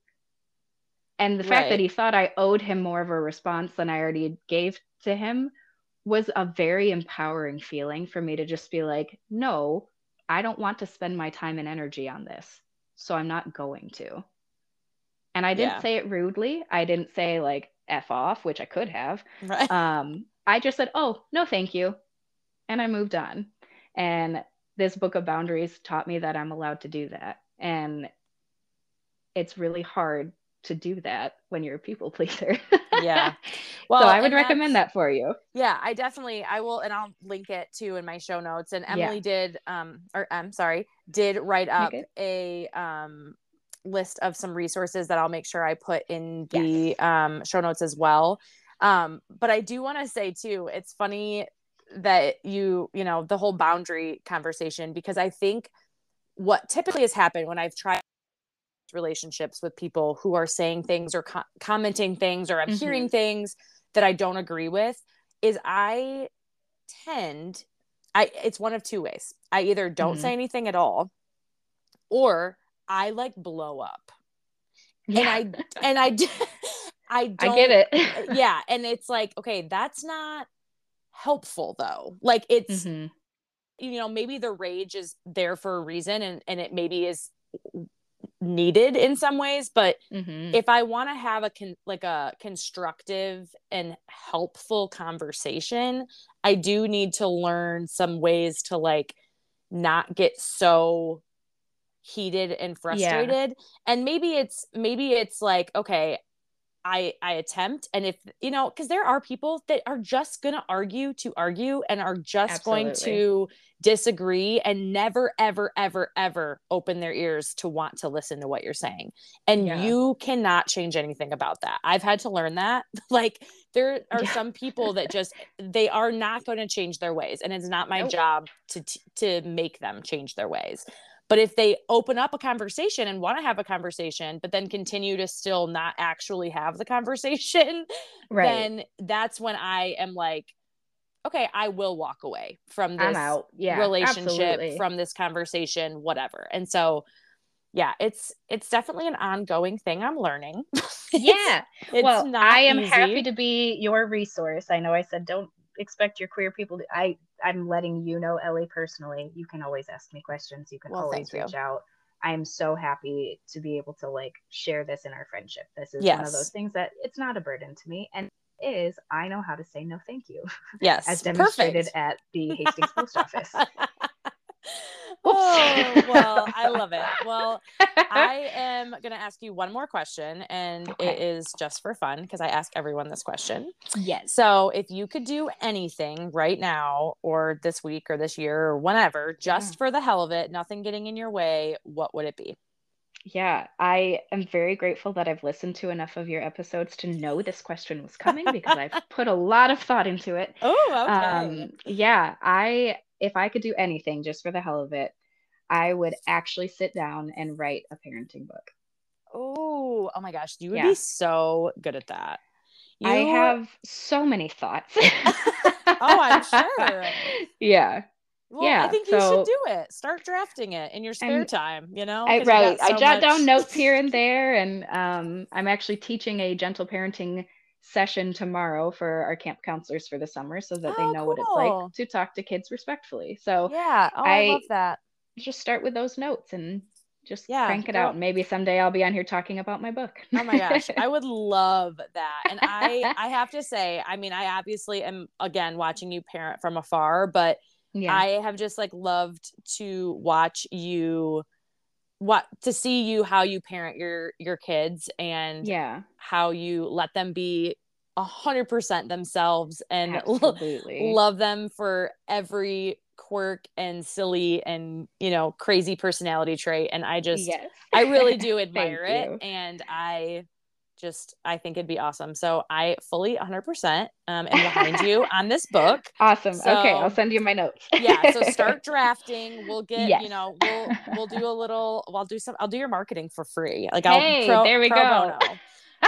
and the fact Right. that he thought I owed him more of a response than I already gave to him was a very empowering feeling for me to just be like, "No, I don't want to spend my time and energy on this. So I'm not going to." And I didn't Yeah. say it rudely. I didn't say like F off, which I could have. Right. Um, I just said, oh, no, thank you. And I moved on. And this book of boundaries taught me that I'm allowed to do that. And it's really hard to do that when you're a people [LAUGHS] pleaser. Yeah. [LAUGHS] so I would recommend that for you. Yeah, I definitely I will and I'll link it too in my show notes. And Yeah. Emily did um or I'm sorry, did write up a um list of some resources that I'll make sure I put in the um show notes as well. Um but I do want to say too, it's funny that you, you know, the whole boundary conversation because I think what typically has happened when I've tried relationships with people who are saying things or co- commenting things or I'm Mhm. hearing things that I don't agree with is I tend I it's one of two ways. I either don't Mhm. say anything at all or I like blow up. And I and i [LAUGHS] I don't I get it. yeah, and it's like okay, that's not helpful though. Like it's Mhm. you know maybe the rage is there for a reason and and it maybe is needed in some ways but Mhm. if i want to have a con- like a constructive and helpful conversation i do need to learn some ways to like not get so heated and frustrated and maybe it's maybe it's like okay i i attempt. And if you know because there are people that are just gonna argue to argue and are just going to disagree and never ever ever ever open their ears to want to listen to what you're saying. And Yeah. you cannot change anything about that. I've had to learn that. [LAUGHS] Like there are Yeah. some people that [LAUGHS] just they are not going to change their ways. And it's not my Nope. job to t- to make them change their ways but if they open up a conversation and want to have a conversation but then continue to still not actually have the conversation [LAUGHS] right. then that's when i am like okay i will walk away from this. Yeah. relationship absolutely. from this conversation whatever and so yeah it's it's definitely an ongoing thing i'm learning [LAUGHS] yeah. it's well, not I am easy. happy to be your resource. I know I said don't expect your queer people to I I'm letting you know Ellie personally. You can always ask me questions. You can Well, always you. reach out. I'm so happy to be able to like share this in our friendship. This is one of those things that it's not a burden to me and is I know how to say no thank you [LAUGHS] yes as demonstrated perfect. at the [LAUGHS] Hastings post office. [LAUGHS] [LAUGHS] oh well i love it [LAUGHS] well I am going to ask you one more question, and it Okay. is just for fun because I ask everyone this question. yes. So, if you could do anything right now, or this week, or this year, or whenever, just Yeah. for the hell of it, nothing getting in your way, what would it be? Yeah, I am very grateful that I've listened to enough of your episodes to know this question was coming because I've [LAUGHS] put a lot of thought into it. Oh, Um, yeah, I if I could do anything just for the hell of it, I would actually sit down and write a parenting book. oh, oh my gosh, you would Yeah. be so good at that. I have so many thoughts. [LAUGHS] Oh, I'm sure. [LAUGHS] Yeah. Well, yeah, I think you should do it. Start drafting it in your spare I'm- time. You know, I, you right. got I so jot down notes here and [LAUGHS] there, and um, I'm actually teaching a gentle parenting session tomorrow for our camp counselors for the summer, so that they Oh, know what it's like to talk to kids respectfully. So Yeah. Oh, I, I- love that. just start with those notes and just Yeah, crank it girl. out. And maybe someday I'll be on here talking about my book. Oh my gosh, [LAUGHS] I would love that. And I [LAUGHS] I have to say, I mean, I obviously am again watching you parent from afar, but yeah. I have just like loved to watch you what to see you how you parent your your kids and yeah. how you let them be a hundred percent themselves and [LAUGHS] lo- love them for every quirk and silly and you know crazy personality trait and i just yes. I really [LAUGHS] do admire Thank you. it, and I just I think it'd be awesome. So I fully 100% um, am behind you [LAUGHS] on this book. Awesome. okay, I'll send you my notes. Yeah, so start [LAUGHS] drafting. We'll get Yes. you know we'll we'll do a [LAUGHS] little. Well, I'll do some. I'll do your marketing for free. Like I'll Hey, pro, there we pro go. bono.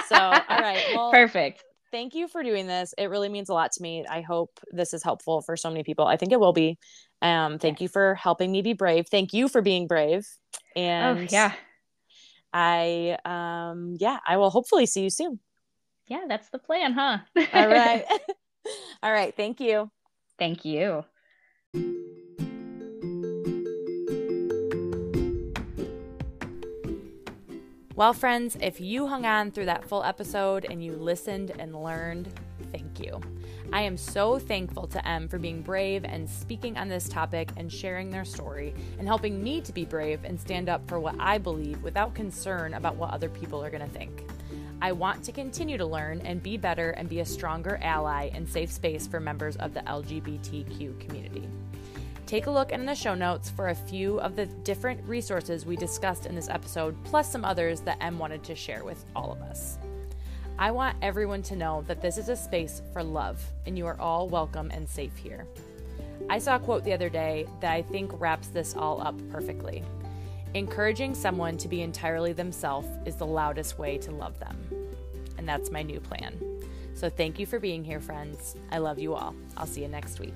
So all right, well Perfect. thank you for doing this. It really means a lot to me. I hope this is helpful for so many people. I think it will be. Um, thank you for helping me be brave. Thank you for being brave. Oh, and oh, yeah. I um yeah, I will hopefully see you soon. Yeah, that's the plan, huh? All right. [LAUGHS] [LAUGHS] All right. Thank you. Thank you. Well, friends, if you hung on through that full episode and you listened and learned, thank you. I am so thankful to Em for being brave and speaking on this topic and sharing their story and helping me to be brave and stand up for what I believe without concern about what other people are going to think. I want to continue to learn and be better and be a stronger ally and safe space for members of the LGBTQ community. Take a look in the show notes for a few of the different resources we discussed in this episode, plus some others that Em wanted to share with all of us. I want everyone to know that this is a space for love, and you are all welcome and safe here. I saw a quote the other day that I think wraps this all up perfectly. Encouraging someone to be entirely themselves is the loudest way to love them. And that's my new plan. So thank you for being here, friends. I love you all. I'll see you next week.